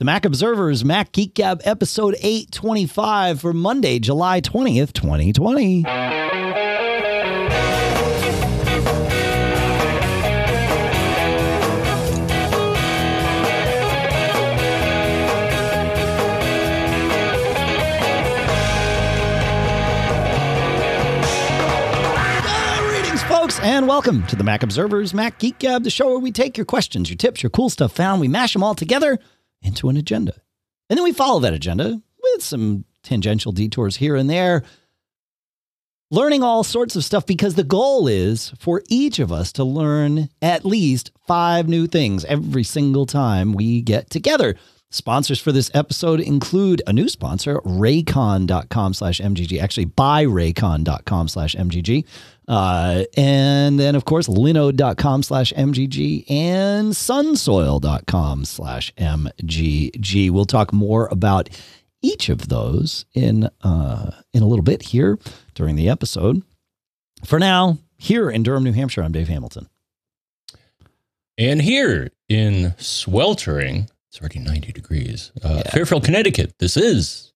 The Mac Observers Mac Geek Gab episode 825 for Monday, July 20th, 2020. Greetings, folks, and welcome to the Mac Observers Mac Geek Gab, the show where we take your questions, your tips, your cool stuff found, we mash them all together into an agenda. And then we follow that agenda with some tangential detours here and there, learning all sorts of stuff because the goal is for each of us to learn at least five new things every single time we get together. Sponsors for this episode include a new sponsor, raycon.com slash MGG, actually by raycon.com slash MGG. Uh, and then, of course, linode.com slash MGG and sunsoil.com slash MGG. We'll talk more about each of those in, uh, in a little bit here during the episode. For now, here in Durham, New Hampshire, I'm Dave Hamilton. And here in sweltering, it's already 90 degrees, uh, Yeah. Fairfield, Connecticut, this is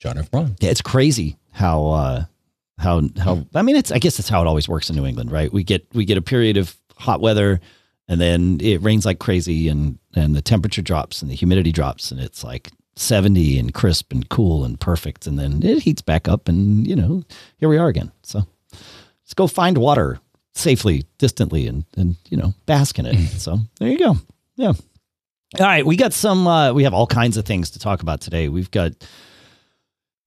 John F. Braun. Yeah, it's crazy how uh how how I mean it's I guess it's how it always works in New England, right? We get we get a period of hot weather and then it rains like crazy and and the temperature drops and the humidity drops and it's like 70 and crisp and cool and perfect and then it heats back up and you know, here we are again. So let's go find water safely, distantly and and you know, bask in it. so there you go. Yeah. All right, we got some uh we have all kinds of things to talk about today. We've got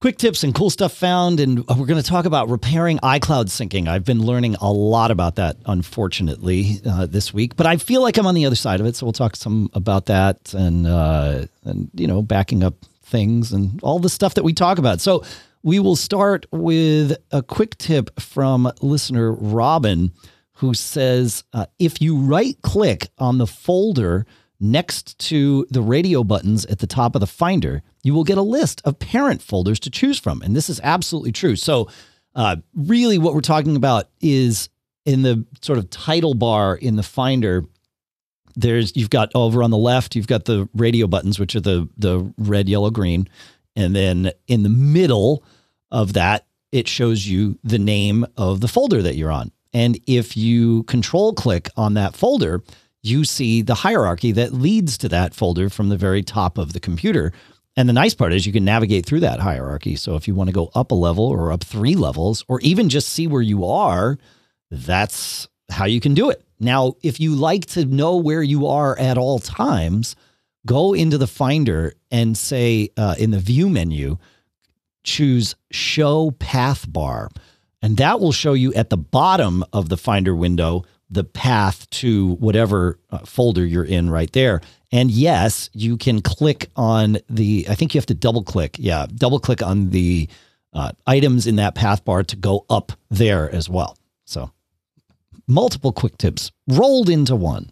quick tips and cool stuff found and we're going to talk about repairing icloud syncing. I've been learning a lot about that unfortunately uh, this week but i feel like i'm on the other side of it so we'll talk some about that and uh, and you know backing up things and all the stuff that we talk about. So we will start with a quick tip from listener robin who says uh, if you right click on the folder next to the radio buttons at the top of the Finder, you will get a list of parent folders to choose from. And this is absolutely true. So, uh, really, what we're talking about is in the sort of title bar in the Finder. There's you've got over on the left, you've got the radio buttons, which are the the red, yellow, green, and then in the middle of that, it shows you the name of the folder that you're on. And if you control click on that folder, you see the hierarchy that leads to that folder from the very top of the computer. And the nice part is you can navigate through that hierarchy. So if you want to go up a level or up three levels, or even just see where you are, that's how you can do it. Now, if you like to know where you are at all times, go into the Finder and say uh, in the View menu, choose Show Path Bar. And that will show you at the bottom of the Finder window the path to whatever uh, folder you're in right there. And yes, you can click on the, I think you have to double click. Yeah, double click on the uh, items in that path bar to go up there as well. So multiple quick tips rolled into one.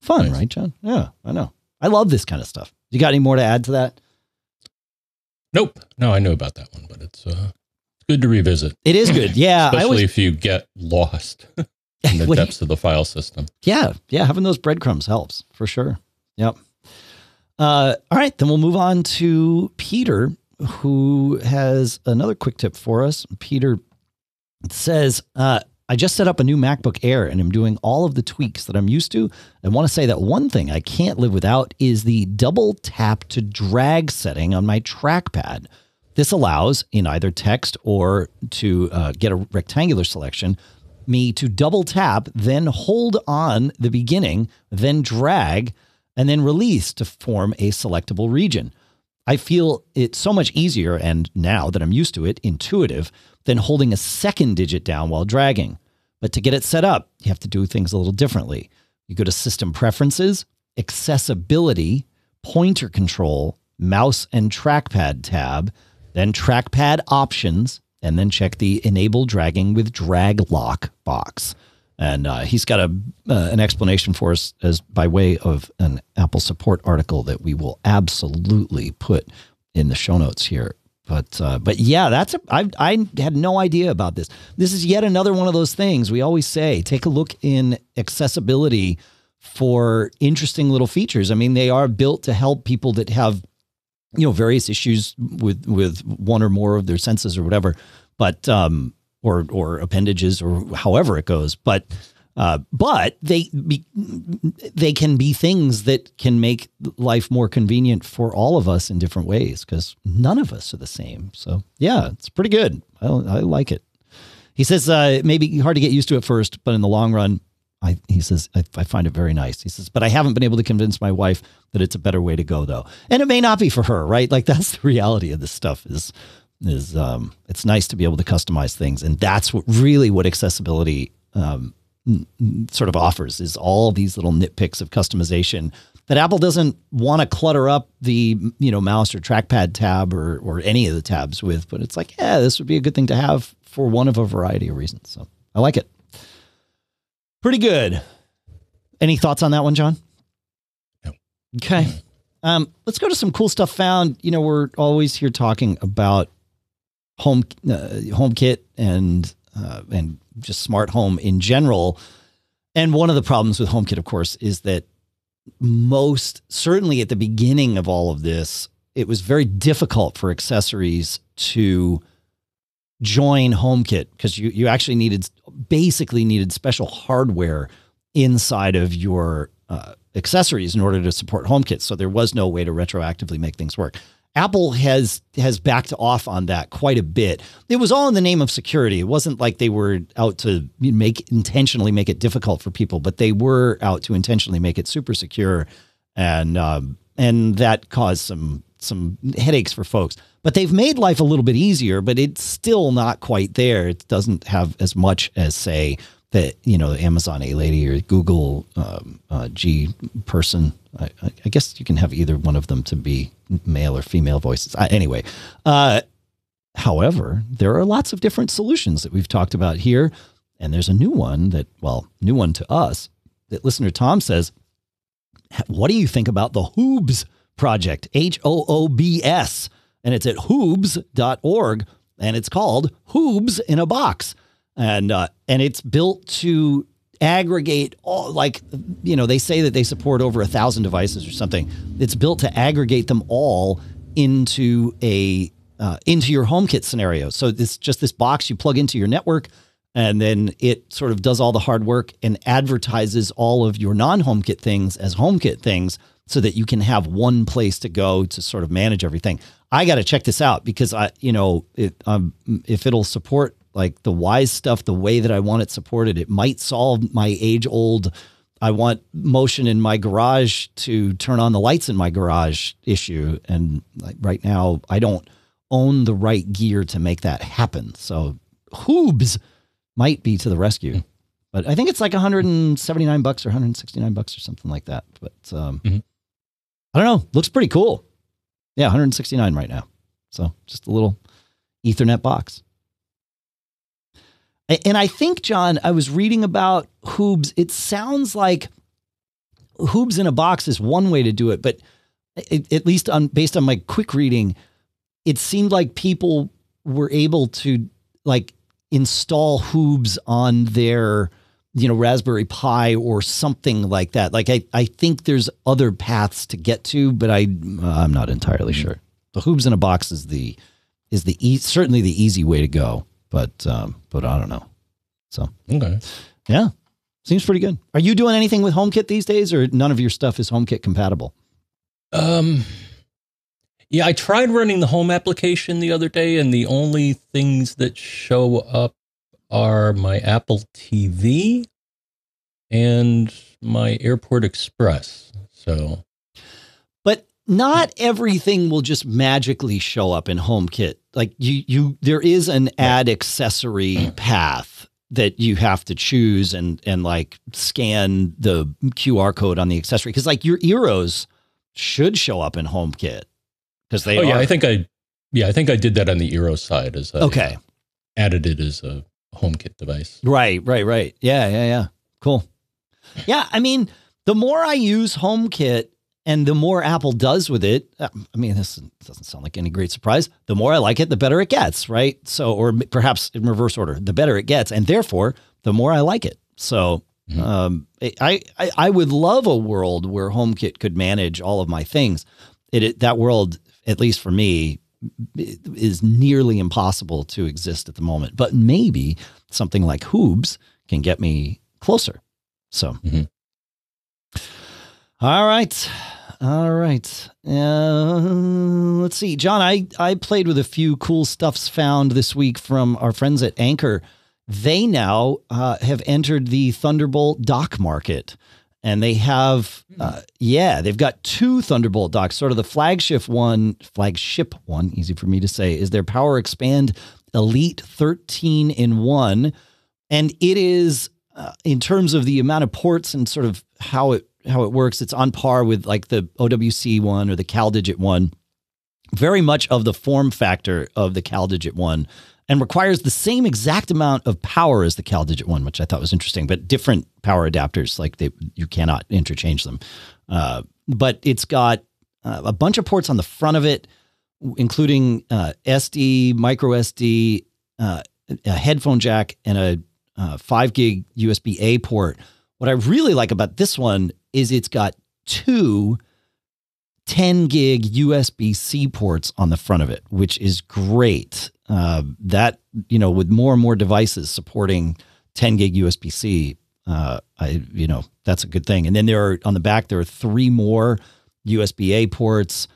Fun, Nice. right, John? Yeah, I know. I love this kind of stuff. You got any more to add to that? Nope. No, I know about that one, but it's uh, good to revisit, It is good. Yeah, especially always, if you get lost in the do you- depths of the file system. Yeah, yeah, having those breadcrumbs helps for sure. Yep. Uh, all right, then we'll move on to Peter, who has another quick tip for us. Peter says, uh, I just set up a new MacBook Air and I'm doing all of the tweaks that I'm used to. I want to say that one thing I can't live without is the double tap to drag setting on my trackpad. This allows, in either text or to uh, get a rectangular selection, me to double tap, then hold on the beginning, then drag, and then release to form a selectable region. I feel it's so much easier, and now that I'm used to it, intuitive, than holding a second digit down while dragging. But to get it set up, you have to do things a little differently. You go to System Preferences, Accessibility, Pointer Control, Mouse and Trackpad tab, then Trackpad Options, and then check the Enable Dragging with Drag Lock box. And uh, he's got a uh, an explanation for us as by way of an Apple support article that we will absolutely put in the show notes here. But uh, but yeah, that's a I I had no idea about this. This is yet another one of those things we always say. Take a look in accessibility for interesting little features. I mean, they are built to help people that have you know various issues with with one or more of their senses or whatever, but um or or appendages or however it goes, but uh, but they be, they can be things that can make life more convenient for all of us in different ways because none of us are the same. So yeah, it's pretty good. I, I like it. He says uh, it may be hard to get used to at first, but in the long run, I, he says I, I find it very nice. He says, but I haven't been able to convince my wife that it's a better way to go though, and it may not be for her, right? Like that's the reality of this stuff. Is is um, it's nice to be able to customize things, and that's what really what accessibility um, sort of offers is all these little nitpicks of customization that Apple doesn't want to clutter up the you know mouse or trackpad tab or or any of the tabs with, but it's like yeah, this would be a good thing to have for one of a variety of reasons. So I like it. Pretty good. Any thoughts on that one, John? No. Okay. Um, let's go to some cool stuff found. You know, we're always here talking about home uh, HomeKit and uh, and just smart home in general. And one of the problems with HomeKit, of course, is that most certainly at the beginning of all of this, it was very difficult for accessories to join HomeKit because you you actually needed basically needed special hardware inside of your uh, accessories in order to support HomeKit. So there was no way to retroactively make things work. Apple has has backed off on that quite a bit. It was all in the name of security. It wasn't like they were out to make intentionally make it difficult for people, but they were out to intentionally make it super secure, and um, and that caused some some headaches for folks. But they've made life a little bit easier, but it's still not quite there. It doesn't have as much as say that you know Amazon A lady or Google um, uh, G person. I, I, guess you can have either one of them to be male or female voices. Uh, anyway, uh, however, there are lots of different solutions that we've talked about here, and there's a new one that, well, new one to us that listener Tom says. What do you think about the Hoobs project? H O O B S, and it's at hoobs.org, and it's called Hoobs in a Box. And uh, and it's built to aggregate all like you know they say that they support over a thousand devices or something. It's built to aggregate them all into a uh, into your HomeKit scenario. So it's just this box you plug into your network and then it sort of does all the hard work and advertises all of your non-HomeKit things as HomeKit things so that you can have one place to go to sort of manage everything. I got to check this out because I, you know, it, um, if it'll support like the Wyze stuff the way that I want it supported. It might solve my age old, I want motion in my garage to turn on the lights in my garage issue. And like right now, I don't own the right gear to make that happen. So Hoobs might be to the rescue. Mm-hmm. But I think it's like 179 bucks or 169 bucks or something like that. But um, mm-hmm. I don't know. Looks pretty cool. Yeah, 169 right now. So just a little Ethernet box. And I think, John, I was reading about Hoobs. It sounds like Hoobs in a box is one way to do it, but it, at least on based on my quick reading, it seemed like people were able to like install Hoobs on their you know Raspberry Pi or something like that. Like I, I think there's other paths to get to, but I I'm not entirely mm-hmm. sure. The Hoobs in a box is the is the e- certainly the easy way to go but um, but I don't know. So okay, yeah, seems pretty good. Are you doing anything with HomeKit these days, or none of your stuff is HomeKit compatible? Um, yeah, I tried running the home application the other day, and the only things that show up are my Apple TV and my Airport Express. So, but not everything will just magically show up in HomeKit. Like you you there is an add accessory mm. path that you have to choose and and like scan the QR code on the accessory. Because like your Eeros should show up in HomeKit because they. Oh yeah, I think I yeah I think I did that on the Eero side as I, okay. added it as a HomeKit device. Right, right, right. Yeah, yeah, yeah. Cool. Yeah, I mean, the more I use HomeKit, and the more Apple does with it, uh, I mean, this doesn't sound like any great surprise. The more I like it, the better it gets, right? So, or perhaps in reverse order, the better it gets. And therefore, the more I like it. So Mm-hmm. Um, I, I I would love a world where HomeKit could manage all of my things. It, it that world, at least for me, is nearly impossible to exist at the moment. But maybe something like Hoobs can get me closer. So, mm-hmm. all right. All right. Uh, let's see. John, I, I played with a few cool stuffs found this week from our friends at Anker. They now uh, have entered the Thunderbolt dock market. And they have, uh, yeah, they've got two Thunderbolt docks. Sort of the flagship one, flagship one, easy for me to say, is their Power Expand Elite 13 in one. And it is, uh, in terms of the amount of ports and sort of how it how it works. It's on par with like the OWC one or the CalDigit one. Very much of the form factor of the CalDigit one and requires the same exact amount of power as the CalDigit one, which I thought was interesting, but different power adapters. Like they, you cannot interchange them. Uh, but it's got uh, a bunch of ports on the front of it, including uh, SD, micro SD, uh, a headphone jack, and a uh, five gig USB A port. What I really like about this one is it's got two 10 gig USB C ports on the front of it, which is great. Uh, that, you know, with more and more devices supporting 10 gig USB C, uh, I, you know, that's a good thing. And then there are on the back, there are three more USB A ports,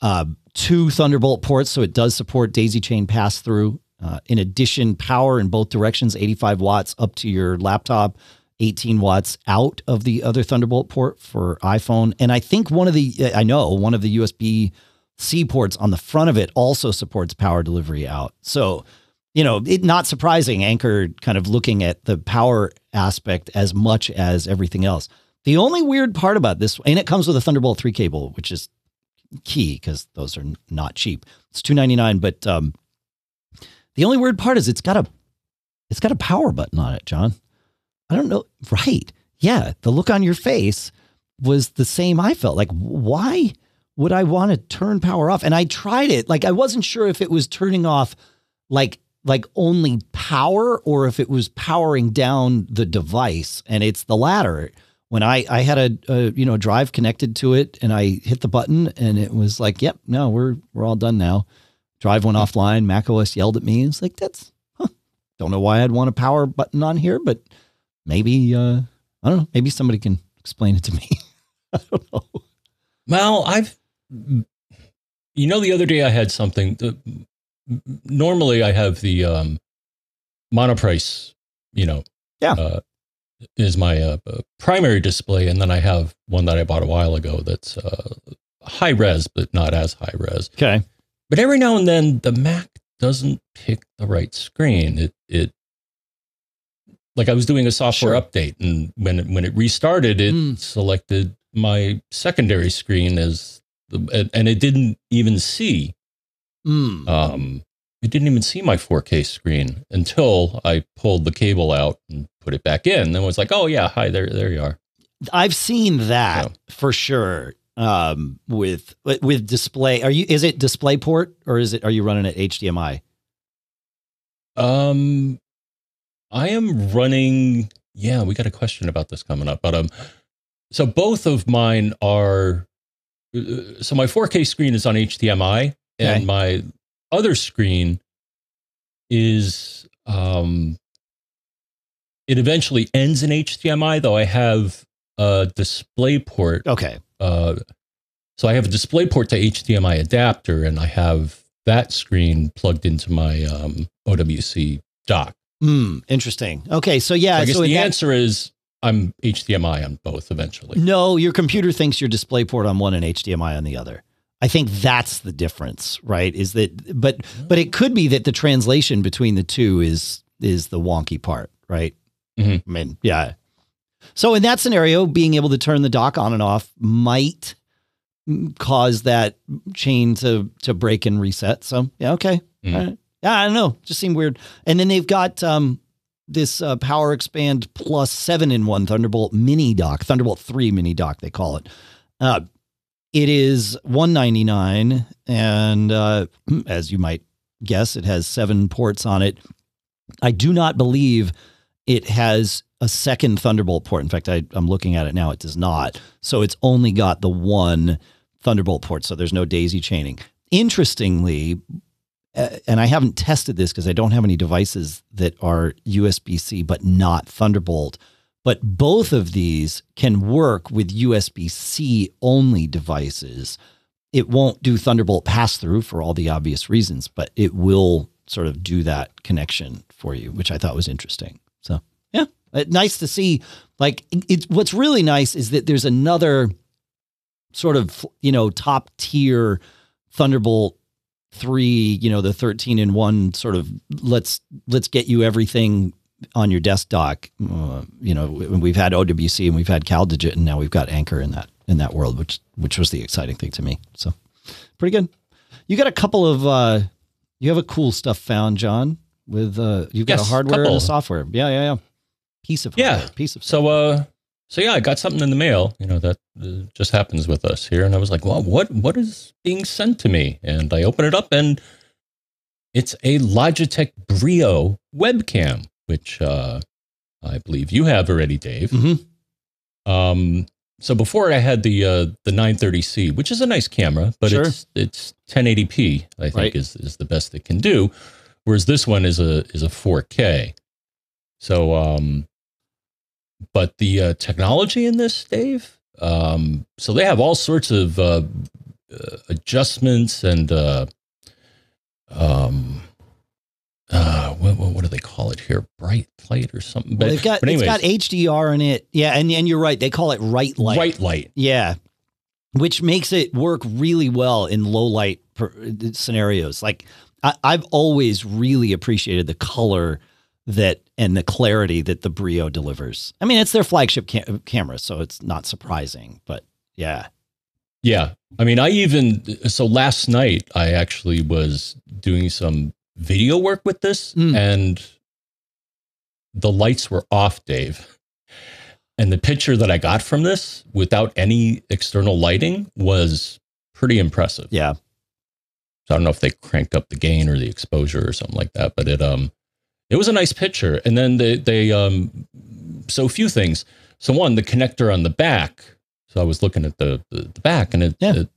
uh, two Thunderbolt ports. So it does support daisy chain pass through. Uh, in addition, power in both directions, 85 watts up to your laptop 18 watts out of the other Thunderbolt port for iPhone. And I think one of the, I know one of the USB C ports on the front of it also supports power delivery out. So, you know, it not surprising Anker kind of looking at the power aspect as much as everything else. The only weird part about this, and it comes with a Thunderbolt 3 cable, which is key because those are not cheap. It's 299, but um, the only weird part is it's got a it's got a power button on it, John. I don't know. Right. Yeah. The look on your face was the same I felt. Like, why would I want to turn power off? And I tried it. Like, I wasn't sure if it was turning off like like only power or if it was powering down the device. And it's the latter. When I I had a, a you know drive connected to it and I hit the button and it was like, yep, no, we're we're all done now. Drive went offline. Mac OS yelled at me. It's like that's huh, don't know why I'd want a power button on here, but maybe uh, I don't know. Maybe somebody can explain it to me. I don't know. Well, I've you know the other day I had something. Normally I have the um, monoprice. You know, yeah, uh, is my uh, uh, primary display, and then I have one that I bought a while ago that's uh, high res, but not as high res. Okay. But every now and then the Mac doesn't pick the right screen. It it like I was doing a software sure. update, and when it, when it restarted, it mm. selected my secondary screen as the, and it didn't even see. Mm. Um, it didn't even see my 4K screen until I pulled the cable out and put it back in. Then it was like, oh yeah, hi there, there you are. I've seen that so. for sure. Um, with with display, are you? Is it DisplayPort or is it? Are you running it HDMI? Um, I am running. Yeah, we got a question about this coming up, but um, so both of mine are. Uh, so my 4K screen is on HDMI, and okay. my other screen is um. It eventually ends in HDMI, though I have a display port. Okay. Uh, so I have a display port to HDMI adapter, and I have that screen plugged into my um, OWC dock. Hmm. Interesting. Okay. So yeah. So I guess so the that, answer is I'm HDMI on both eventually. No, your computer thinks you're DisplayPort on one and HDMI on the other. I think that's the difference, right? Is that but but it could be that the translation between the two is is the wonky part, right? Mm-hmm. I mean, yeah. So in that scenario, being able to turn the dock on and off might cause that chain to to break and reset. So yeah, okay. Mm-hmm. Yeah, I don't know. Just seemed weird. And then they've got um, this uh, Power Expand Plus seven in one Thunderbolt mini dock, Thunderbolt three mini dock they call it. Uh, it is one ninety nine, and uh, as you might guess, it has seven ports on it. I do not believe it has a second Thunderbolt port. In fact, I, I'm looking at it now. It does not. So it's only got the one Thunderbolt port. So there's no daisy chaining. Interestingly, and I haven't tested this because I don't have any devices that are USB C but not Thunderbolt. But both of these can work with USB C only devices. It won't do Thunderbolt pass through for all the obvious reasons, but it will sort of do that connection for you, which I thought was interesting. So, yeah, uh, nice to see. Like, it's what's really nice is that there's another sort of, you know, top tier Thunderbolt three, you know, the 13 in one sort of let's let's get you everything on your desktop. Uh, you know, we've had OWC and we've had CalDigit, and now we've got Anker in that in that world, which which was the exciting thing to me. So pretty good. You got a couple of uh, you have a cool stuff found, John. With uh, you've got Yes, a hardware couple. and a software. Yeah, yeah, yeah. Piece of Yeah. hardware, piece of So, uh, so yeah, I got something in the mail. You know that uh, just happens with us here, and I was like, "Well, what what is being sent to me?" And I open it up, and it's a Logitech Brio webcam, which uh, I believe you have already, Dave. Mhm. Um, so before I had the uh, the 930C, which is a nice camera, but Sure. it's it's 1080p. I think Right. is is the best it can do. Whereas this one is a is a 4K. So, um, but the uh, technology in this, Dave. Um, so they have all sorts of uh, uh, adjustments and uh, um, uh, what, what, what do they call it here? Bright light or something. Well, they've got but anyways, it's got HDR in it. Yeah, and and you're right. They call it right light. Right light. Yeah. Which makes it work really well in low light per, scenarios. Like I, I've always really appreciated the color that and the clarity that the Brio delivers. I mean, it's their flagship ca- camera, so it's not surprising. But yeah, Yeah. I mean, I even, so last night I actually was doing some video work with this Mm. and the lights were off, Dave. And the picture that I got from this without any external lighting was pretty impressive. yeah, So I don't know if they cranked up the gain or the exposure or something like that, but it um it was a nice picture. And then they they um so few things. So one, the connector on the back. So I was looking at the the, the back and it, Yeah. it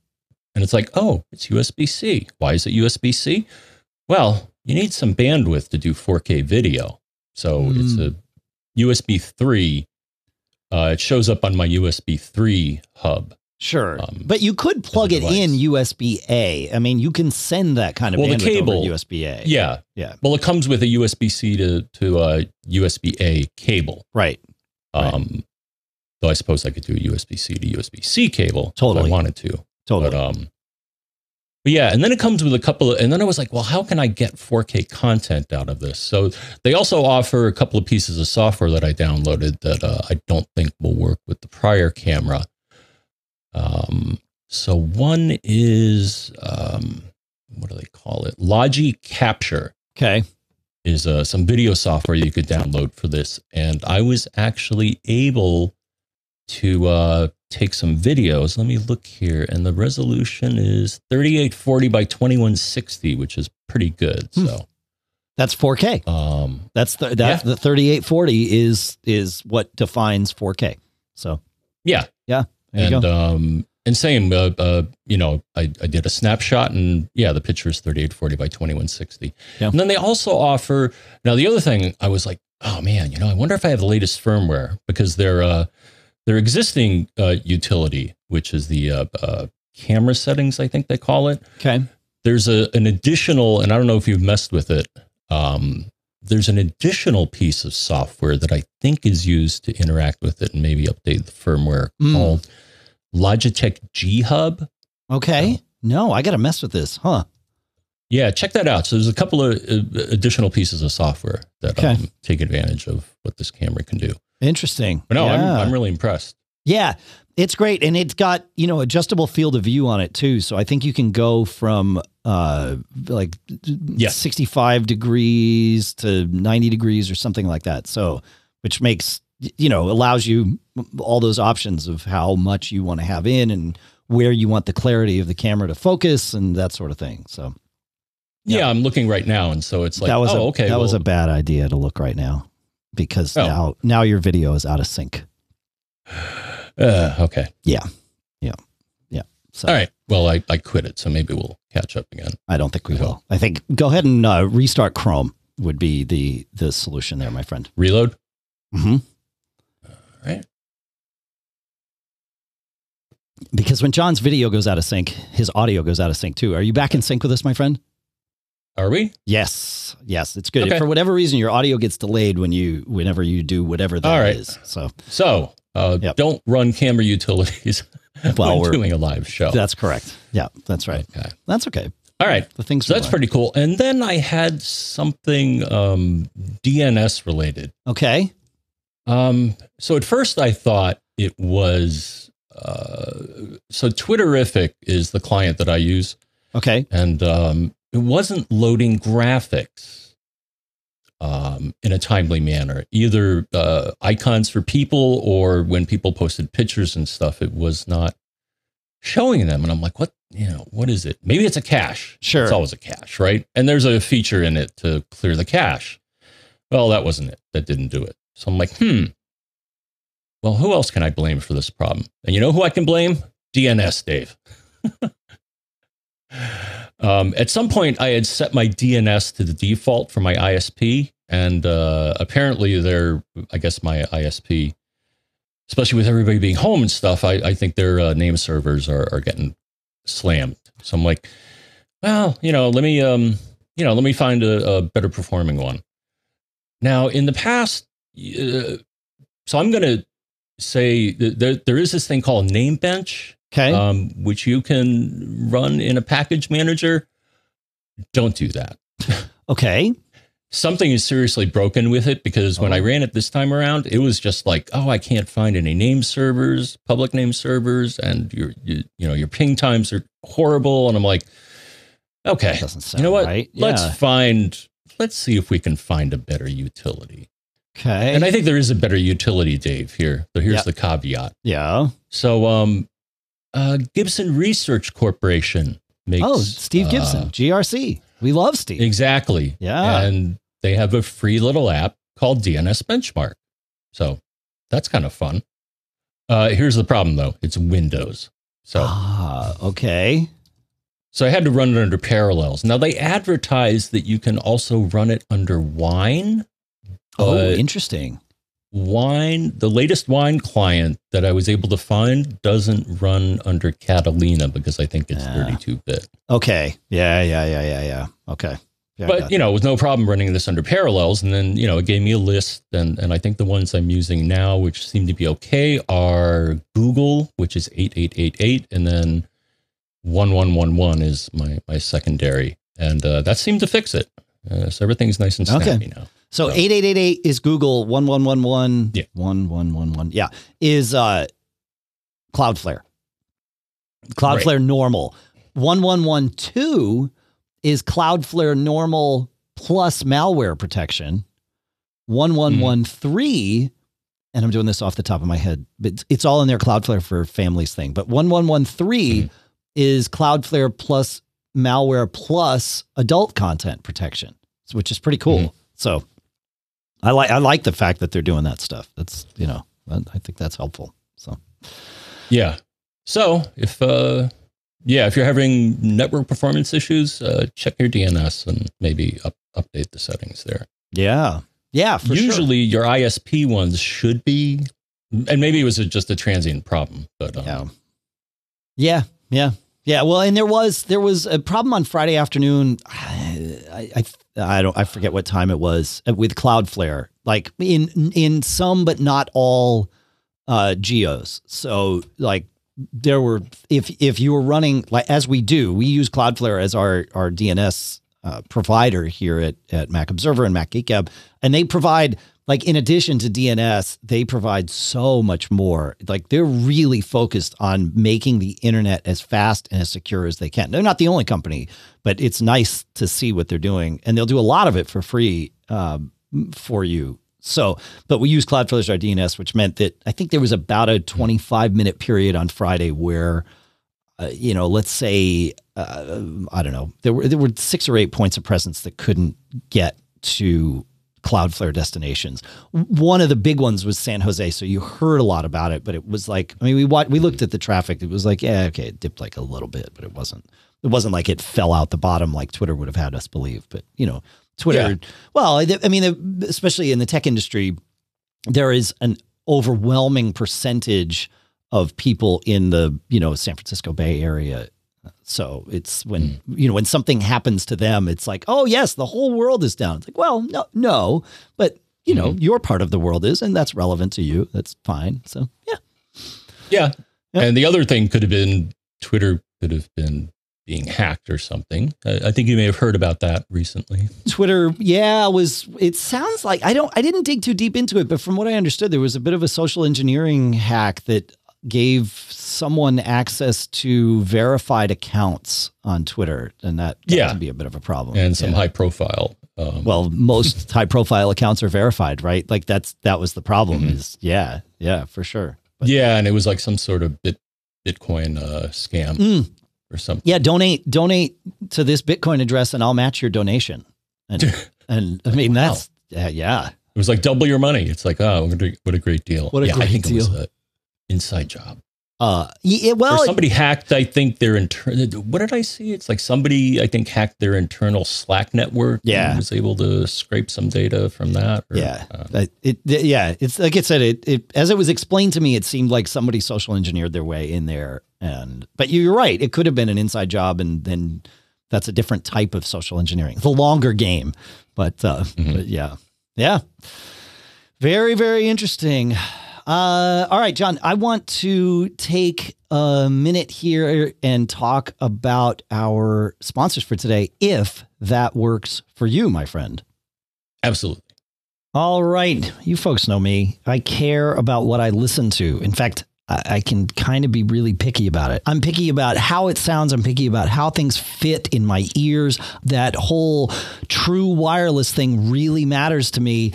and it's like, oh, it's USB C. Why is it USB C? Well, you need some bandwidth to do 4K video. So it's Hmm. a USB 3. Uh, it shows up on my USB 3 hub. Sure. Um, but you could plug it in. USB A. I mean, you can send that kind of Well, the cable- USB A. Yeah. Yeah. Well, it comes with a USB C to to uh, USB A cable. Right. Right. Um, though I suppose I could do a USB C to USB C cable Totally. if I wanted to. Totally. But um, but yeah, and then it comes with a couple of, and then I was like, well, how can I get 4K content out of this? So they also offer a couple of pieces of software that I downloaded that uh, I don't think will work with the prior camera. Um, so one is um, what do they call it? Logi Capture okay. is uh, some video software you could download for this. And I was actually able to uh, take some videos. Let me look here. And the resolution is 3840 by 2160, which is pretty good. Hmm. So, That's 4K. um, That's the that's the 3840 is is what defines 4K. So yeah, yeah. There and um, and same, uh, uh, you know, I, I did a snapshot, and yeah, the picture is thirty eight forty by twenty one sixty. Yeah. And then they also offer now the other thing. I was like, oh man, you know, I wonder if I have the latest firmware because their uh, their existing uh, utility, which is the uh, uh, camera settings, I think they call it. Okay. There's a an additional, and I don't know if you've messed with it. Um, there's an additional piece of software that I think is used to interact with it and maybe update the firmware Mm. called Logitech G Hub. Okay. No, I got to mess with this, huh? Yeah, check that out. So there's a couple of uh, additional pieces of software that Okay. um, take advantage of what this camera can do. Interesting. But no, yeah. I'm I'm really impressed. yeah, it's great, and it's got you know adjustable field of view on it too. So I think you can go from uh like Yeah. 65 degrees to 90 degrees or something like that. So which makes you know allows you all those options of how much you want to have in and where you want the clarity of the camera to focus and that sort of thing. So Yeah, Yeah. I'm looking right now, and so it's like, that was oh, a, okay, that was a bad idea to look right now. because Oh. now now your video is out of sync. Uh, okay. Yeah. Yeah. Yeah. So All right. Well, I, I quit it, so maybe we'll catch up again. I don't think we will. I think go ahead and uh, restart Chrome would be the the solution there, my friend. Reload. hmm All right. Because when John's video goes out of sync, his audio goes out of sync too. Are you back in sync with us, my friend? Are we? Yes, yes, it's good. Okay. for whatever reason your audio gets delayed when you whenever you do whatever that is. Right. So So uh, Yep. don't run camera utilities while we're- doing a live show. that's correct. Yeah, that's right. Okay. That's okay. All right. The things So that's learn. pretty cool. And then I had something um, DNS related. okay. Um, so at first I thought it was uh, so Twitterrific is the client that I use, Okay. and um, it wasn't loading graphics um, in a timely manner, either uh, icons for people or when people posted pictures and stuff. It was not showing them, and I'm like, what? You know, what is it? Maybe it's a cache. Sure. It's always a cache, right? And there's a feature in it to clear the cache. Well, that wasn't it. That didn't do it. So I'm like, hmm. Well, who else can I blame for this problem? And you know who I can blame? DNS, Dave. um, at some point, I had set my DNS to the default for my ISP, and uh, apparently, they're, I guess, my ISP, especially with everybody being home and stuff, I, I think their uh, name servers are, are getting slammed. So I'm like, well, you know, let me, um, you know, let me find a, a better performing one. Now, in the past, uh, so I'm going to say there, there is this thing called Namebench, Okay. um, which you can run in a package manager. Don't do that. okay. Something is seriously broken with it because when I Oh. ran it this time around, it was just like, oh, I can't find any name servers, public name servers, and your, you, you know, your ping times are horrible. And I'm like, okay, you know what? right. Let's Yeah. find, let's see if we can find a better utility. Okay. And I think there is a better utility, Dave. Here, so here's Yeah. the caveat. yeah. So, um, uh, Gibson Research Corporation makes. Oh, Steve Gibson, uh, GRC. We love Steve. exactly. Yeah. And they have a free little app called DNS Benchmark. So that's kind of fun. Uh, here's the problem, though. It's Windows. So, Ah, okay. so I had to run it under Parallels. Now they advertise that you can also run it under Wine. Oh, but interesting. Wine, the latest Wine client that I was able to find doesn't run under Catalina because I think it's Ah. 32 bit. Okay. Yeah, yeah, yeah, yeah, yeah. Okay. Yeah, but you know, with no problem running this under Parallels, and then you know, it gave me a list, and and I think the ones I'm using now, which seem to be okay, are Google, which is eight eight eight eight, and then one one one one is my my secondary, and uh, that seemed to fix it. Uh, so everything's nice and Okay. snappy now. So So- 8888 is Google 1111 Yeah. 1111. Yeah. Is uh Cloudflare. Cloudflare normal. 1112 is Cloudflare normal plus malware protection. 1113 and I'm doing this off the top of my head, but it's- all in there Cloudflare for families thing. But 1113 Mhm. is Cloudflare plus malware plus adult content protection, which is pretty cool. Mhm. So I like I like the fact that they're doing that stuff. That's you know I think that's helpful. So Yeah. So if uh, yeah, if you're having network performance issues, uh, check your DNS and maybe up, update the settings there. yeah, yeah. For sure. Usually, your ISP ones should be, and maybe it was a, just a transient problem, but um, Yeah. Yeah. Yeah. Yeah. Well, and there was there was a problem on Friday afternoon. I I, I don't I forget what time it was uh, with Cloudflare. Like in in some but not all uh geos. So like there were if if you were running like as we do, we use Cloudflare as our our DNS uh, provider here at at Mac Observer and Mac Geek Gab, and they provide like in addition to DNS, they provide so much more. Like they're really focused on making the internet as fast and as secure as they can. They're not the only company, but it's nice to see what they're doing, and they'll do a lot of it for free um, for you. So, but we use Cloudflare as our DNS, which meant that I think there was about a 25 minute period on Friday where, uh, you know, let's say uh, I don't know, there were there were six or eight points of presence that couldn't get to Cloudflare destinations. One of the big ones was San Jose, so you heard a lot about it, but it was like I mean we watched, we looked at the traffic. It was like yeah, okay, it dipped like a little bit, but it wasn't it wasn't like it fell out the bottom like Twitter would have had us believe. But you know, Twitter. Yeah. Well, I mean, especially in the tech industry, there is an overwhelming percentage of people in the you know San Francisco Bay Area. So it's when mm. you know when something happens to them, it's like, oh yes, the whole world is down. It's like, well, no, no, but you know, mm-hmm. your part of the world is, and that's relevant to you. That's fine. So yeah, yeah. yeah. And the other thing could have been Twitter could have been being hacked or something. I think you may have heard about that recently. Twitter, yeah, was it sounds like I don't I didn't dig too deep into it, but from what I understood there was a bit of a social engineering hack that gave someone access to verified accounts on Twitter and that, that yeah. can be a bit of a problem. And some yeah. high profile um, well, most high profile accounts are verified, right? Like that's that was the problem mm-hmm. is yeah, yeah, for sure. But, yeah, and it was like some sort of bit Bitcoin uh, scam. Mm or something. Yeah, donate donate to this Bitcoin address and I'll match your donation. And and I mean that's wow. yeah. It was like double your money. It's like oh, what a great deal. What a yeah, great I think deal. It was an inside job. Uh, yeah, well, or somebody hacked. I think their internal. What did I see? It's like somebody I think hacked their internal Slack network. Yeah, was able to scrape some data from that. Or, yeah, uh, it, it, yeah. It's like I said. It, it as it was explained to me, it seemed like somebody social engineered their way in there. And but you're right. It could have been an inside job, and then that's a different type of social engineering. The longer game, but uh, mm-hmm. but yeah, yeah. Very very interesting. Uh, all right, John, I want to take a minute here and talk about our sponsors for today, if that works for you, my friend. Absolutely. All right. You folks know me. I care about what I listen to. In fact, I can kind of be really picky about it. I'm picky about how it sounds. I'm picky about how things fit in my ears. That whole true wireless thing really matters to me.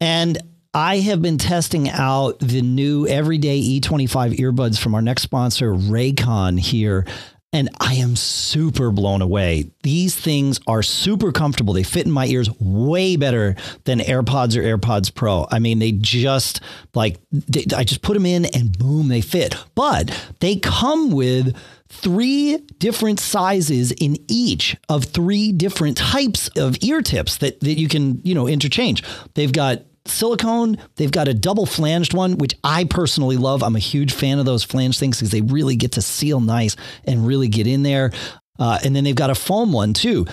And I have been testing out the new everyday E25 earbuds from our next sponsor, Raycon, here. And I am super blown away. These things are super comfortable. They fit in my ears way better than AirPods or AirPods Pro. I mean, they just like, they, I just put them in and boom, they fit. But they come with three different sizes in each of three different types of ear tips that, that you can, you know, interchange. They've got silicone. They've got a double flanged one, which I personally love. I'm a huge fan of those flange things because they really get to seal nice and really get in there. Uh, and then they've got a foam one too,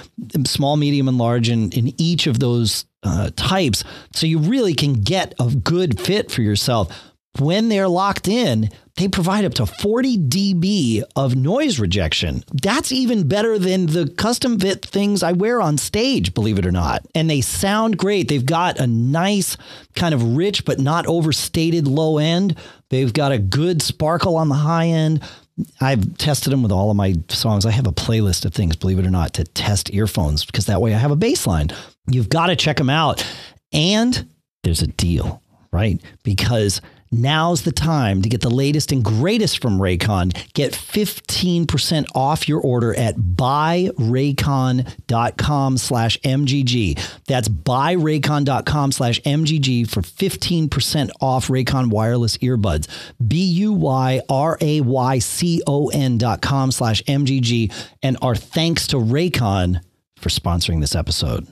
small, medium, and large in, in each of those uh, types. So you really can get a good fit for yourself when they're locked in, they provide up to 40 dB of noise rejection. That's even better than the custom fit things I wear on stage, believe it or not. And they sound great. They've got a nice, kind of rich, but not overstated low end. They've got a good sparkle on the high end. I've tested them with all of my songs. I have a playlist of things, believe it or not, to test earphones because that way I have a baseline. You've got to check them out. And there's a deal, right? Because Now's the time to get the latest and greatest from Raycon. Get 15% off your order at buyraycon.com slash MGG. That's buyraycon.com slash MGG for 15% off Raycon wireless earbuds. B-U-Y-R-A-Y-C-O-N dot com slash MGG. And our thanks to Raycon for sponsoring this episode.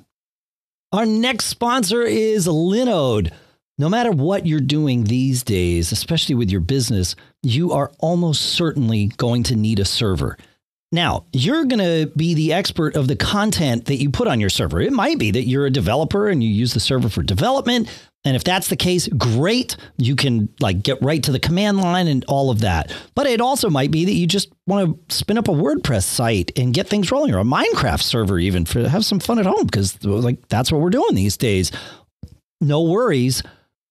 Our next sponsor is Linode. No matter what you're doing these days, especially with your business, you are almost certainly going to need a server. Now, you're going to be the expert of the content that you put on your server. It might be that you're a developer and you use the server for development. And if that's the case, great. You can like get right to the command line and all of that. But it also might be that you just want to spin up a WordPress site and get things rolling or a Minecraft server even for have some fun at home because like that's what we're doing these days. No worries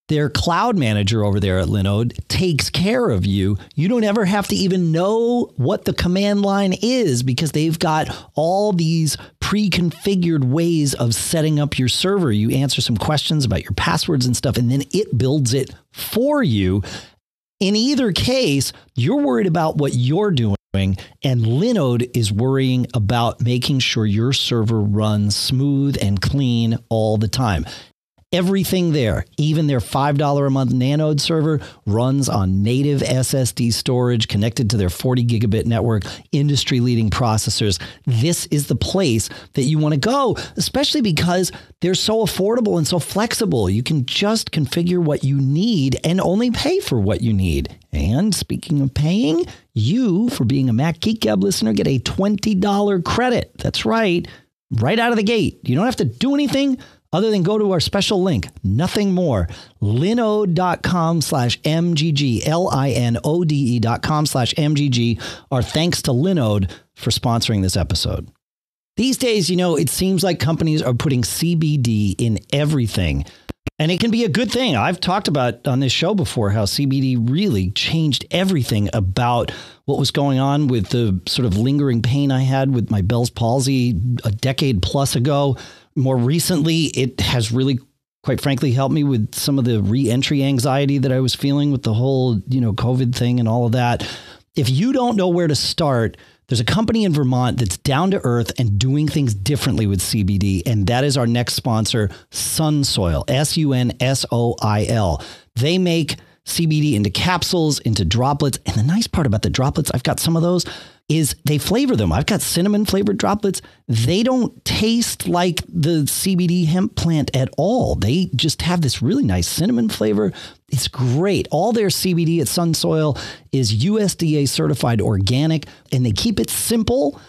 their cloud manager over there at Linode takes care of you. You don't ever have to even know what the command line is because they've got all these pre configured ways of setting up your server. You answer some questions about your passwords and stuff, and then it builds it for you. In either case, you're worried about what you're doing. And Linode is worrying about making sure your server runs smooth and clean all the time. Everything there, even their $5 a month Nanode server, runs on native SSD storage connected to their 40 gigabit network, industry leading processors. This is the place that you want to go, especially because they're so affordable and so flexible. You can just configure what you need and only pay for what you need. And speaking of paying, you, for being a Mac Geek Gab listener, get a $20 credit. That's right, right out of the gate. You don't have to do anything other than go to our special link, nothing more, linode.com slash MGG, L-I-N-O-D-E dot com slash MGG. Our thanks to Linode for sponsoring this episode. These days, you know, it seems like companies are putting CBD in everything. And it can be a good thing. I've talked about on this show before how CBD really changed everything about what was going on with the sort of lingering pain I had with my Bell's palsy a decade plus ago. More recently, it has really quite frankly helped me with some of the re-entry anxiety that I was feeling with the whole, you know, COVID thing and all of that. If you don't know where to start, there's a company in Vermont that's down to earth and doing things differently with CBD, and that is our next sponsor, Sunsoil, S U N S O I L. They make CBD into capsules, into droplets. And the nice part about the droplets, I've got some of those, is they flavor them. I've got cinnamon flavored droplets. They don't taste like the CBD hemp plant at all. They just have this really nice cinnamon flavor. It's great. All their CBD at Sunsoil is USDA certified organic, and they keep it simple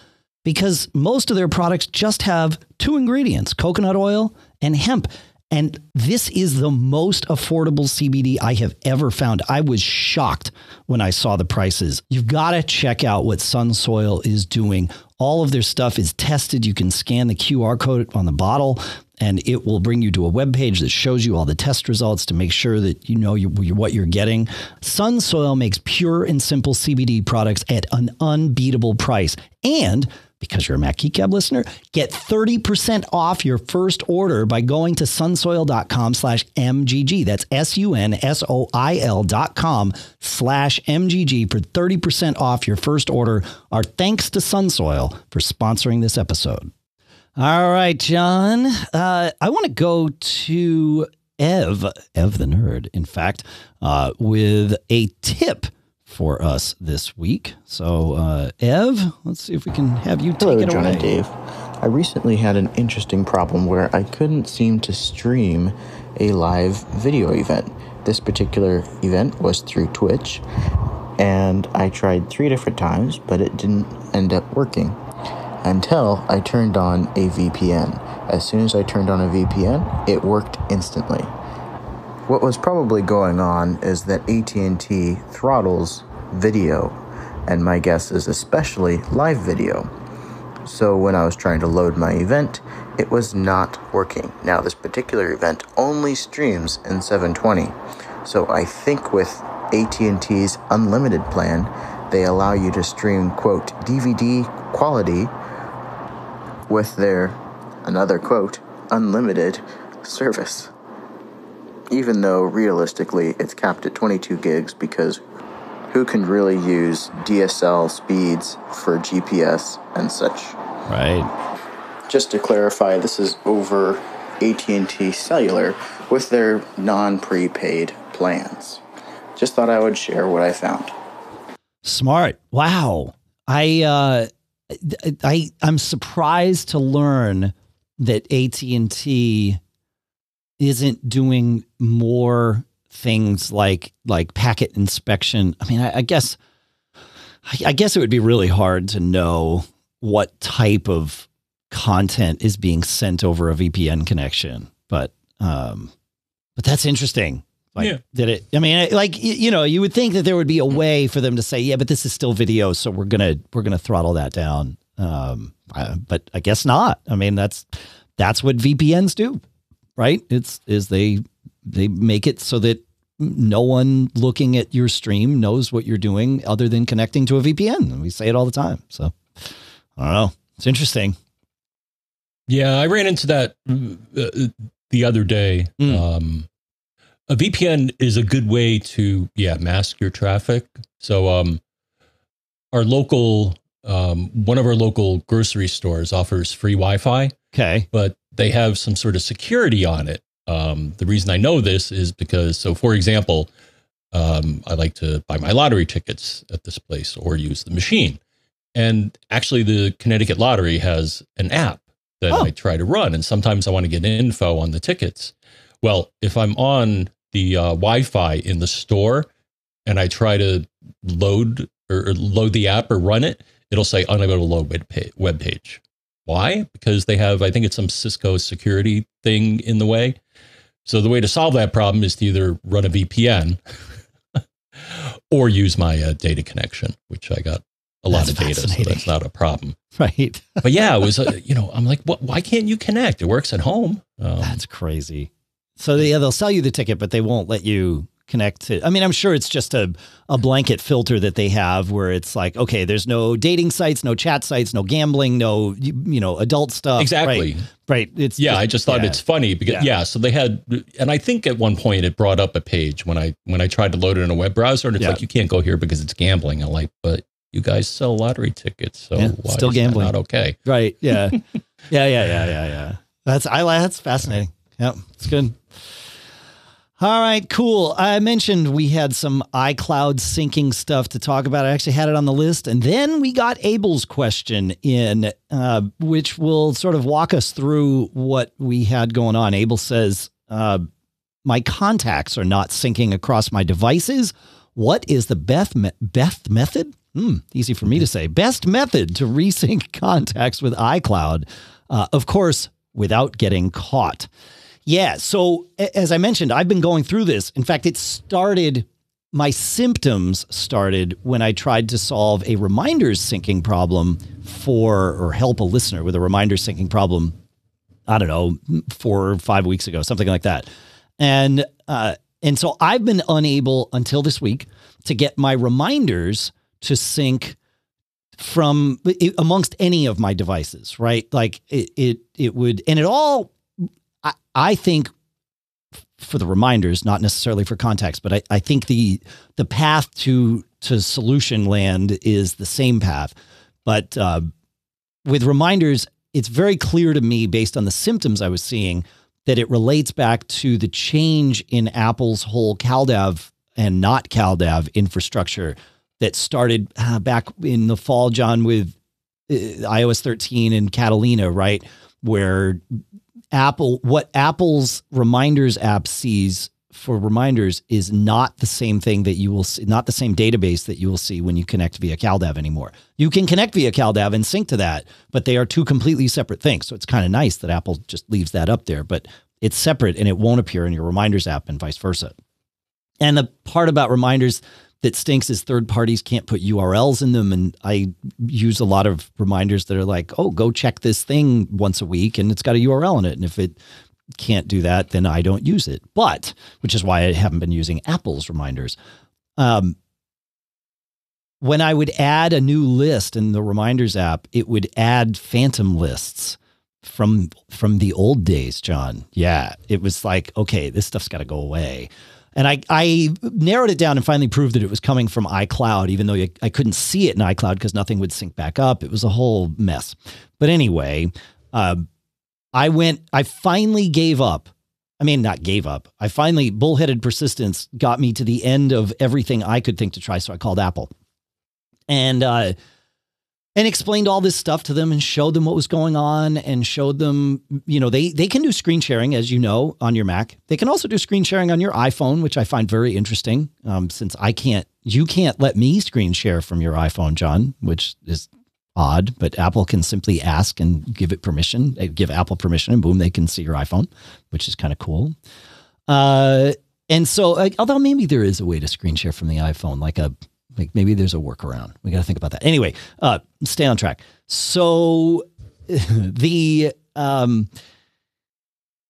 because most of their products just have two ingredients coconut oil and hemp. And this is the most affordable CBD I have ever found. I was shocked when I saw the prices. You've got to check out what Sunsoil is doing. All of their stuff is tested. You can scan the QR code on the bottle and it will bring you to a web page that shows you all the test results to make sure that you know you, what you're getting. Sunsoil makes pure and simple CBD products at an unbeatable price. And because you're a Mac Geek listener, get 30% off your first order by going to sunsoil.com slash MGG. That's S-U-N-S-O-I-L dot com slash MGG for 30% off your first order. Our thanks to Sunsoil for sponsoring this episode. All right, John. Uh, I want to go to Ev, Ev the nerd, in fact, uh, with a tip for us this week. So, uh, Ev, let's see if we can have you take Hello, it John away. and Dave. I recently had an interesting problem where I couldn't seem to stream a live video event. This particular event was through Twitch, and I tried three different times, but it didn't end up working until I turned on a VPN. As soon as I turned on a VPN, it worked instantly. What was probably going on is that AT&T throttles video, and my guess is especially live video. So when I was trying to load my event, it was not working. Now this particular event only streams in 720. So I think with AT&T's unlimited plan, they allow you to stream quote DVD quality with their another quote unlimited service even though realistically it's capped at 22 gigs because who can really use DSL speeds for GPS and such. Right. Just to clarify, this is over AT&T Cellular with their non-prepaid plans. Just thought I would share what I found. Smart. Wow. I uh I I'm surprised to learn that AT&T isn't doing more things like like packet inspection. I mean, I, I guess I, I guess it would be really hard to know what type of content is being sent over a VPN connection, but um, but that's interesting. Like, Yeah. did it? I mean, like you know, you would think that there would be a way for them to say, yeah, but this is still video, so we're gonna we're gonna throttle that down. Um, uh, but I guess not. I mean, that's that's what VPNs do, right? It's is they they make it so that no one looking at your stream knows what you're doing other than connecting to a VPN. We say it all the time. So I don't know. It's interesting. Yeah, I ran into that uh, the other day. Mm. Um, a VPN is a good way to yeah mask your traffic. So um, our local um, one of our local grocery stores offers free Wi-Fi, Okay. but they have some sort of security on it. Um, the reason I know this is because, so for example, um, I like to buy my lottery tickets at this place or use the machine. And actually, the Connecticut Lottery has an app that Oh. I try to run. And sometimes I want to get info on the tickets. Well, if I'm on the uh, Wi Fi in the store and I try to load or, or load the app or run it, it'll say unable to load web pa- web page. Why? Because they have, I think it's some Cisco security thing in the way. So the way to solve that problem is to either run a VPN or use my uh, data connection, which I got a lot That's of data, so that's not a problem. Right. But yeah, it was, uh, you know, I'm like, what, why can't you connect? It works at home. Um, That's crazy. So yeah, they'll sell you the ticket, but they won't let you connect to. I mean, I'm sure it's just a a blanket filter that they have where it's like, okay, there's no dating sites, no chat sites, no gambling, no you, you know adult stuff. exactly. Right. right. It's Yeah, I just thought yeah. it's funny because Yeah. yeah. so they had, and I think at one point it brought up a page when I when I tried to load it in a web browser, and it's Yeah. like you can't go here because it's gambling. I'm like, but you guys sell lottery tickets, so still gambling. Not okay. right. Yeah. yeah. Yeah. Yeah. Yeah. Yeah. That's I. That's fascinating. Yep. It's good. All right, cool. I mentioned we had some iCloud syncing stuff to talk about. I actually had it on the list. And then we got Abel's question in, uh, which will sort of walk us through what we had going on. Abel says, uh, My contacts are not syncing across my devices. What is the best, me- best method? Hmm, easy for me to say. Best method to resync contacts with iCloud. Uh, of course, without getting caught. Yeah. So as I mentioned, I've been going through this. In fact, it started, my symptoms started when I tried to solve a reminders syncing problem for, or help a listener with a reminders syncing problem. I don't know, four or five weeks ago, something like that. And, uh, and so I've been unable until this week to get my reminders to sync from amongst any of my devices, right? Like it, it, it would, and it all I, think for the reminders, not necessarily for context, but I, I think the the path to to solution land is the same path. But uh, with reminders, it's very clear to me based on the symptoms I was seeing that it relates back to the change in Apple's whole CalDAV and not CalDAV infrastructure that started uh, back in the fall, John, with uh, iOS 13 and Catalina, right? Where Apple, what Apple's reminders app sees for reminders is not the same thing that you will see, not the same database that you will see when you connect via CalDAV anymore. You can connect via CalDAV and sync to that, but they are two completely separate things. So it's kind of nice that Apple just leaves that up there, but it's separate and it won't appear in your reminders app and vice versa. And the part about reminders that stinks is third parties can't put URLs in them. And I use a lot of reminders that are like, oh, go check this thing once a week and it's got a URL in it. And if it can't do that, then I don't use it. But, which is why I haven't been using Apple's reminders. Um, when I would add a new list in the reminders app, it would add phantom lists from from the old days, John. Yeah, it was like, okay, this stuff's got to go away. And I, I narrowed it down and finally proved that it was coming from iCloud, even though I, couldn't see it in iCloud because nothing would sync back up. It was a whole mess. But anyway, uh, I went, I finally gave up. I mean, not gave up. I finally, bullheaded persistence got me to the end of everything I could think to try. So I called Apple and, uh, and explained all this stuff to them and showed them what was going on and showed them, you know, they they can do screen sharing as you know on your Mac. They can also do screen sharing on your iPhone, which I find very interesting. Um, since I can't, you can't let me screen share from your iPhone, John, which is odd. But Apple can simply ask and give it permission. They give Apple permission, and boom, they can see your iPhone, which is kind of cool. Uh, and so, although maybe there is a way to screen share from the iPhone, like a like maybe there's a workaround. We got to think about that. Anyway, uh, stay on track. So the um,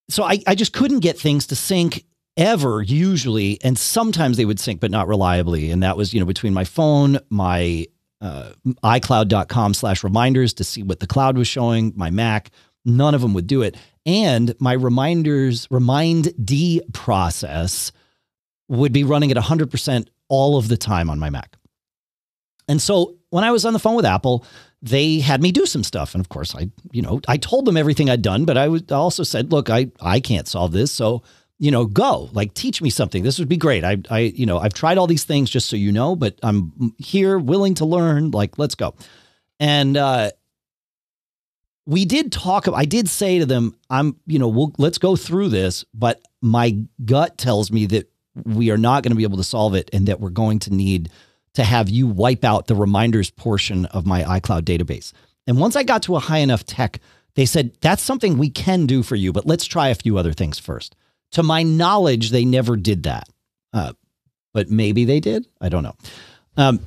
so I I just couldn't get things to sync ever usually, and sometimes they would sync, but not reliably. And that was you know between my phone, my uh, iCloud.com slash reminders to see what the cloud was showing, my Mac. None of them would do it. And my reminders, remind D process would be running at 100% all of the time on my Mac. And so when I was on the phone with Apple, they had me do some stuff. And of course, I, you know, I told them everything I'd done, but I was also said, look, I, I can't solve this. So, you know, go like teach me something. This would be great. I, I, you know, I've tried all these things just so you know, but I'm here willing to learn. Like, let's go. And, uh, we did talk. I did say to them, "I'm, you know, we'll let's go through this," but my gut tells me that we are not going to be able to solve it, and that we're going to need to have you wipe out the reminders portion of my iCloud database. And once I got to a high enough tech, they said that's something we can do for you, but let's try a few other things first. To my knowledge, they never did that, uh, but maybe they did. I don't know. Um,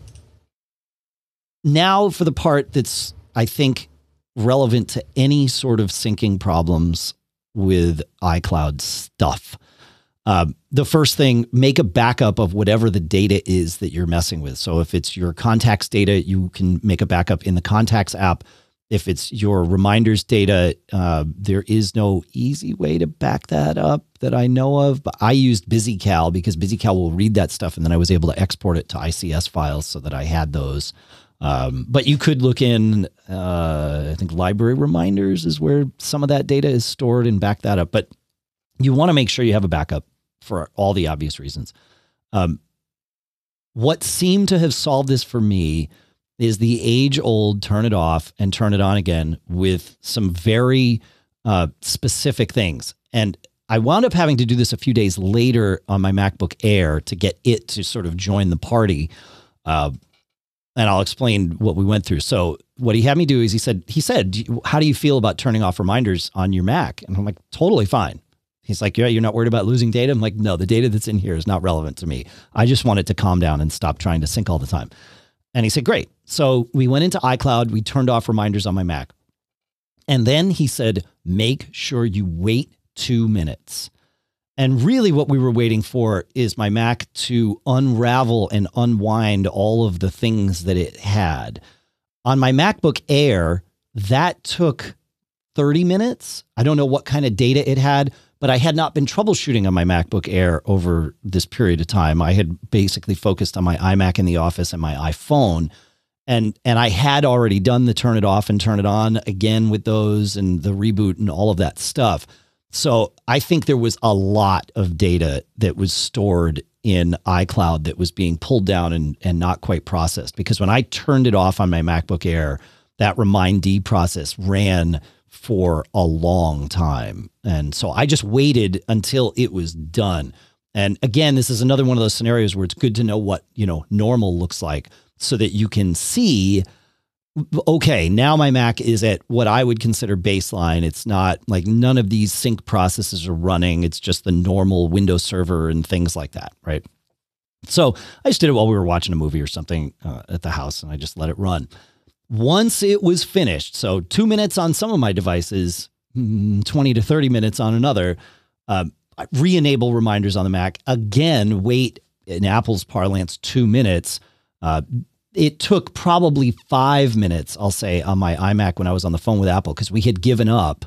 now for the part that's I think relevant to any sort of syncing problems with iCloud stuff. Uh, the first thing, make a backup of whatever the data is that you're messing with. So if it's your contacts data, you can make a backup in the contacts app. If it's your reminders data, uh, there is no easy way to back that up that I know of. But I used BusyCal because BusyCal will read that stuff, and then I was able to export it to ICS files so that I had those. Um, but you could look in, uh, I think library reminders is where some of that data is stored and back that up. But you want to make sure you have a backup for all the obvious reasons. Um, what seemed to have solved this for me is the age old turn it off and turn it on again with some very uh, specific things. And I wound up having to do this a few days later on my MacBook Air to get it to sort of join the party. Uh, and I'll explain what we went through. So what he had me do is he said, he said, how do you feel about turning off reminders on your Mac? And I'm like, totally fine. He's like, yeah, you're not worried about losing data. I'm like, no, the data that's in here is not relevant to me. I just want it to calm down and stop trying to sync all the time. And he said, great. So we went into iCloud. We turned off reminders on my Mac. And then he said, make sure you wait two minutes. And really, what we were waiting for is my Mac to unravel and unwind all of the things that it had. On my MacBook Air, that took 30 minutes. I don't know what kind of data it had, but I had not been troubleshooting on my MacBook Air over this period of time. I had basically focused on my iMac in the office and my iPhone. And, and I had already done the turn it off and turn it on again with those and the reboot and all of that stuff. So I think there was a lot of data that was stored in iCloud that was being pulled down and, and not quite processed. Because when I turned it off on my MacBook Air, that remind process ran for a long time. And so I just waited until it was done. And again, this is another one of those scenarios where it's good to know what, you know, normal looks like so that you can see okay, now my Mac is at what I would consider baseline. It's not like none of these sync processes are running. It's just the normal WindowServer and things like that, right? So I just did it while we were watching a movie or something uh, at the house and I just let it run. Once it was finished, so two minutes on some of my devices, mm, 20 to 30 minutes on another, uh, re enable reminders on the Mac. Again, wait in Apple's parlance, two minutes. Uh, it took probably five minutes, I'll say, on my iMac when I was on the phone with Apple because we had given up,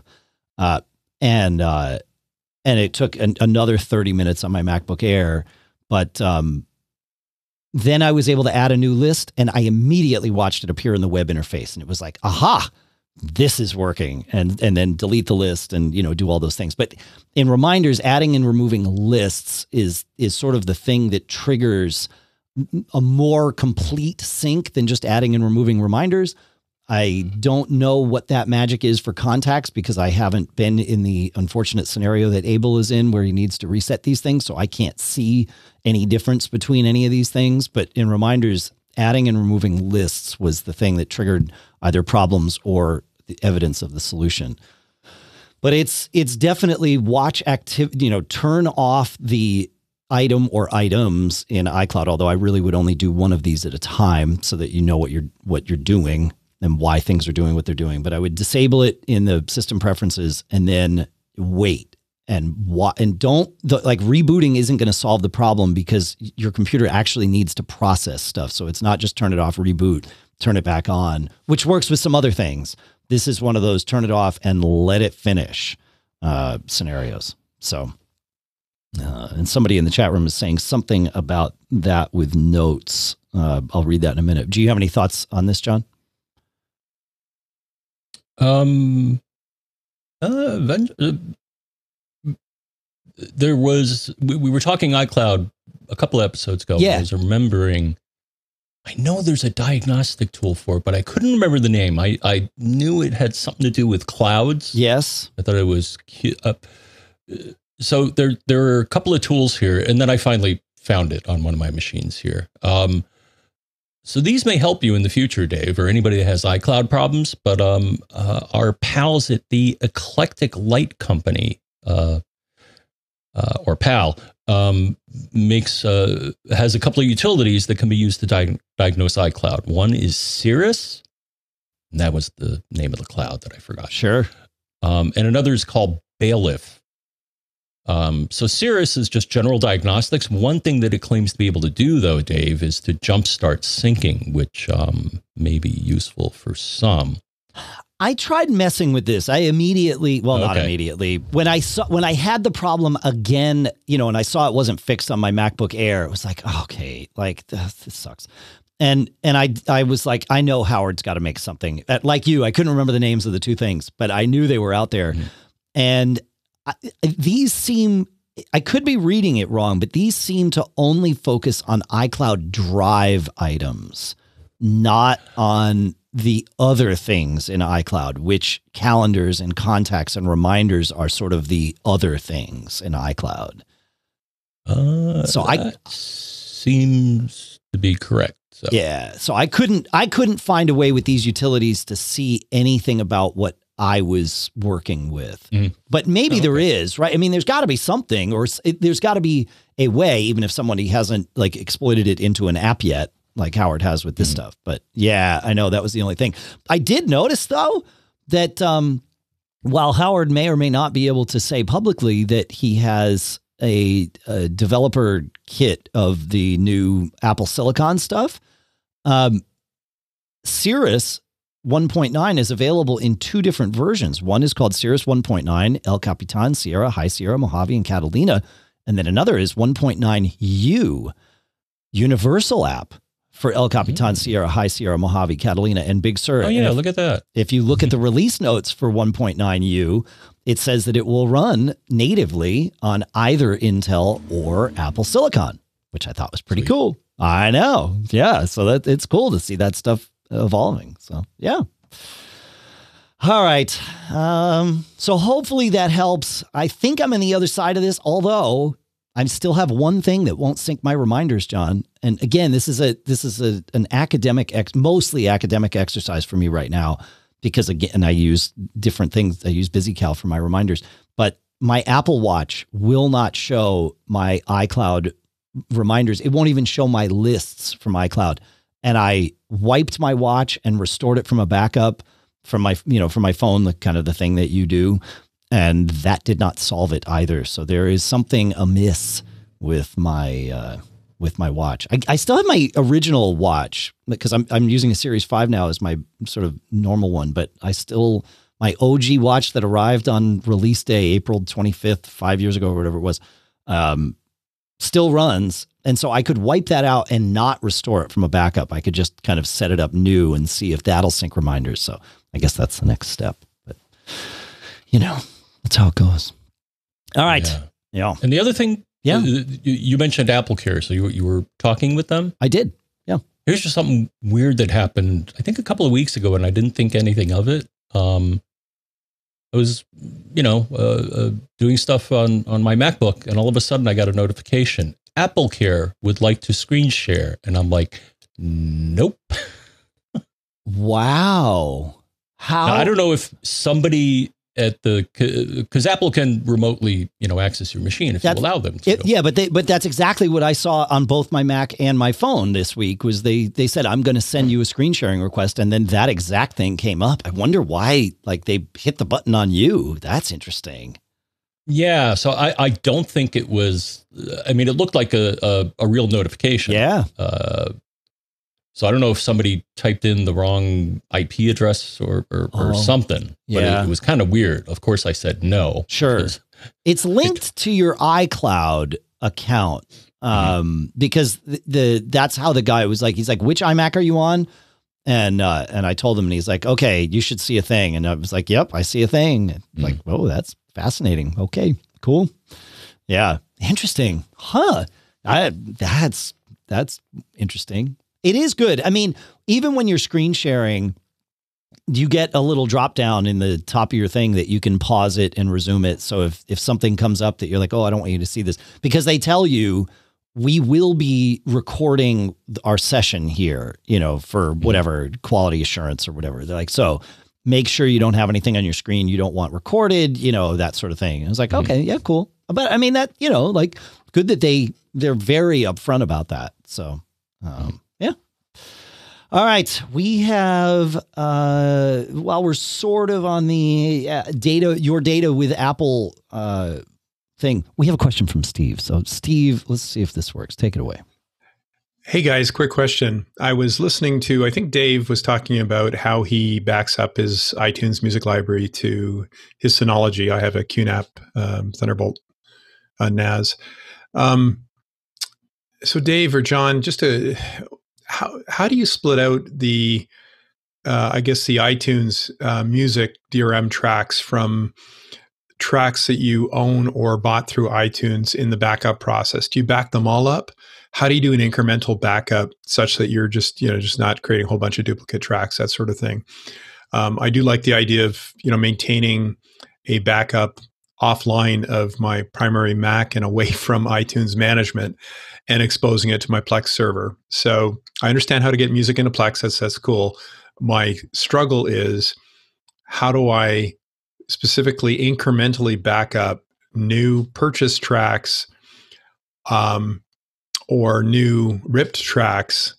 uh, and uh, and it took an, another thirty minutes on my MacBook Air. But um, then I was able to add a new list, and I immediately watched it appear in the web interface, and it was like, aha, this is working, and and then delete the list and you know do all those things. But in reminders, adding and removing lists is is sort of the thing that triggers a more complete sync than just adding and removing reminders. I don't know what that magic is for contacts because I haven't been in the unfortunate scenario that Abel is in where he needs to reset these things. So I can't see any difference between any of these things. But in reminders, adding and removing lists was the thing that triggered either problems or the evidence of the solution. But it's it's definitely watch activity, you know, turn off the item or items in iCloud, although I really would only do one of these at a time so that you know what you're what you're doing and why things are doing what they're doing. But I would disable it in the system preferences and then wait and what and don't the, like rebooting isn't going to solve the problem because your computer actually needs to process stuff. So it's not just turn it off, reboot, turn it back on, which works with some other things. This is one of those turn it off and let it finish uh, scenarios. So uh, and somebody in the chat room is saying something about that with notes. Uh, I'll read that in a minute. Do you have any thoughts on this, John? Um, uh, uh, there was we, we were talking iCloud a couple episodes ago. Yeah. I was remembering. I know there's a diagnostic tool for it, but I couldn't remember the name. I, I knew it had something to do with clouds. Yes. I thought it was cu- uh, so there there are a couple of tools here, and then I finally found it on one of my machines here. Um, so these may help you in the future, Dave, or anybody that has iCloud problems. But um, uh, our pals at the Eclectic Light Company, uh, uh, or PAL, um, makes uh, has a couple of utilities that can be used to diag- diagnose iCloud. One is Cirrus, and that was the name of the cloud that I forgot. Sure. Um, and another is called Bailiff. Um, so Cirrus is just general diagnostics. One thing that it claims to be able to do, though, Dave, is to jumpstart syncing, which um, may be useful for some. I tried messing with this. I immediately, well, not immediately. When I saw when I had the problem again, you know, and I saw it wasn't fixed on my MacBook Air, it was like, okay, like this, sucks. And and I I was like, I know Howard's got to make something. Uh, Like you, I couldn't remember the names of the two things, but I knew they were out there. Mhm. And I, these seem I could be reading it wrong, but these seem to only focus on iCloud Drive items, not on the other things in iCloud, which calendars and contacts and reminders are sort of the other things in iCloud. Uh, So I- seems to be correct. So. Yeah. So I couldn't I couldn't find a way with these utilities to see anything about what I was working with. Mhm. But maybe Oh, there okay. is, right? I mean, there's got to be something or it, there's got to be a way even if somebody hasn't like exploited it into an app yet like Howard has with this Mhm. stuff. But yeah, I know that was the only thing. I did notice though that um while Howard may or may not be able to say publicly that he has a, a developer kit of the new Apple Silicon stuff, um, Cirrus 1.9 is available in two different versions. One is called Cirrus 1.9, El Capitan, Sierra, High Sierra, Mojave, and Catalina. And then another is 1.9U, Universal app for El Capitan, Sierra, High Sierra, Mojave, Catalina, and Big Sur. Oh yeah, if- look at that. if you look at the release notes for 1.9U, it says that it will run natively on either Intel or Apple Silicon, which I thought was pretty Sweet. cool. I know. Yeah. So that it's cool to see that stuff evolving. So yeah. All right. Um, so hopefully that helps. I think I'm on the other side of this, although I still have one thing that won't sync my reminders, John. And again, this is a this is a an academic ex, mostly academic exercise for me right now because again I use different things. I use BusyCal for my reminders, but my Apple Watch will not show my iCloud reminders. It won't even show my lists from iCloud. And I wiped my watch and restored it from a backup from my you know from my phone, the kind of the thing that you do, and that did not solve it either. So there is something amiss with my uh, with my watch. I, I still have my original watch because I'm I'm using a Series Five now as my sort of normal one, but I still my OG watch that arrived on release day, April 25th, five years ago or whatever it was, um, still runs. And so I could wipe that out and not restore it from a backup. I could just kind of set it up new and see if that'll sync reminders. So I guess that's the next step. But you know, that's how it goes. All right. Yeah. Yeah, And the other thing, Yeah. uh, you, you mentioned Apple Care, so you you were talking with them. I did. Yeah. Here's just something weird that happened. I think a couple of weeks ago, and I didn't think anything of it. Um, I was, you know, uh, uh, doing stuff on on my MacBook, and all of a sudden, I got a notification: Apple Care would like to screen share, and I'm like, nope. Wow. How? Now, I don't know if somebody at the because Apple can remotely, you know, access your machine if That's- you allow them to. It, yeah, but they, but that's exactly what I saw on both my Mac and my phone this week. Was they they said I'm going to send you a screen sharing request, and then that exact thing came up. I wonder why, like they hit the button on you. That's interesting. Yeah, so I, I don't think it was. I mean, it looked like a a, a real notification. Yeah, Uh, so I don't know if somebody typed in the wrong IP address or or, or Oh, something. But yeah. it, it was kind of weird. Of course, I said no. Sure. it's linked to your iCloud account um, because the, the that's how the guy was like. He's like, which iMac are you on? And uh, and I told him, and he's like, "Okay, you should see a thing." And I was like, "Yep, I see a thing." Mm. Like, oh, that's fascinating. Okay, cool. Yeah, interesting, huh? I, that's that's interesting. It is good. I mean, even when you're screen sharing, you get a little drop down in the top of your thing that you can pause it and resume it. So if if something comes up that you're like, oh, I don't want you to see this, because they tell you we will be recording our session here, you know, for mm-hmm. whatever quality assurance or whatever. They're like, so make sure you don't have anything on your screen you don't want recorded, you know, that sort of thing. And I was like, mm-hmm. okay, yeah, cool. But I mean that, you know, like good that they they're very upfront about that. So um. All right, we have uh while we're sort of on the uh, data your data with Apple uh thing. We have a question from Steve. So, Steve, let's see if this works. Take it away. Hey guys, quick question. I was listening to, I think Dave was talking about how he backs up his iTunes music library to his Synology. I have a QNAP um, Thunderbolt uh, NAS. Um, so, Dave or John, just a, how, how do you split out the, uh, I guess, the iTunes uh, music DRM tracks from tracks that you own or bought through iTunes in the backup process? Do you back them all up? How do you do an incremental backup such that you're just you know just not creating a whole bunch of duplicate tracks, that sort of thing? Um, I do like the idea of you know maintaining a backup offline of my primary Mac and away from iTunes management and exposing it to my Plex server. So I understand how to get music into Plex. That's that's cool. My struggle is how do I specifically incrementally back up new purchase tracks um, or new ripped tracks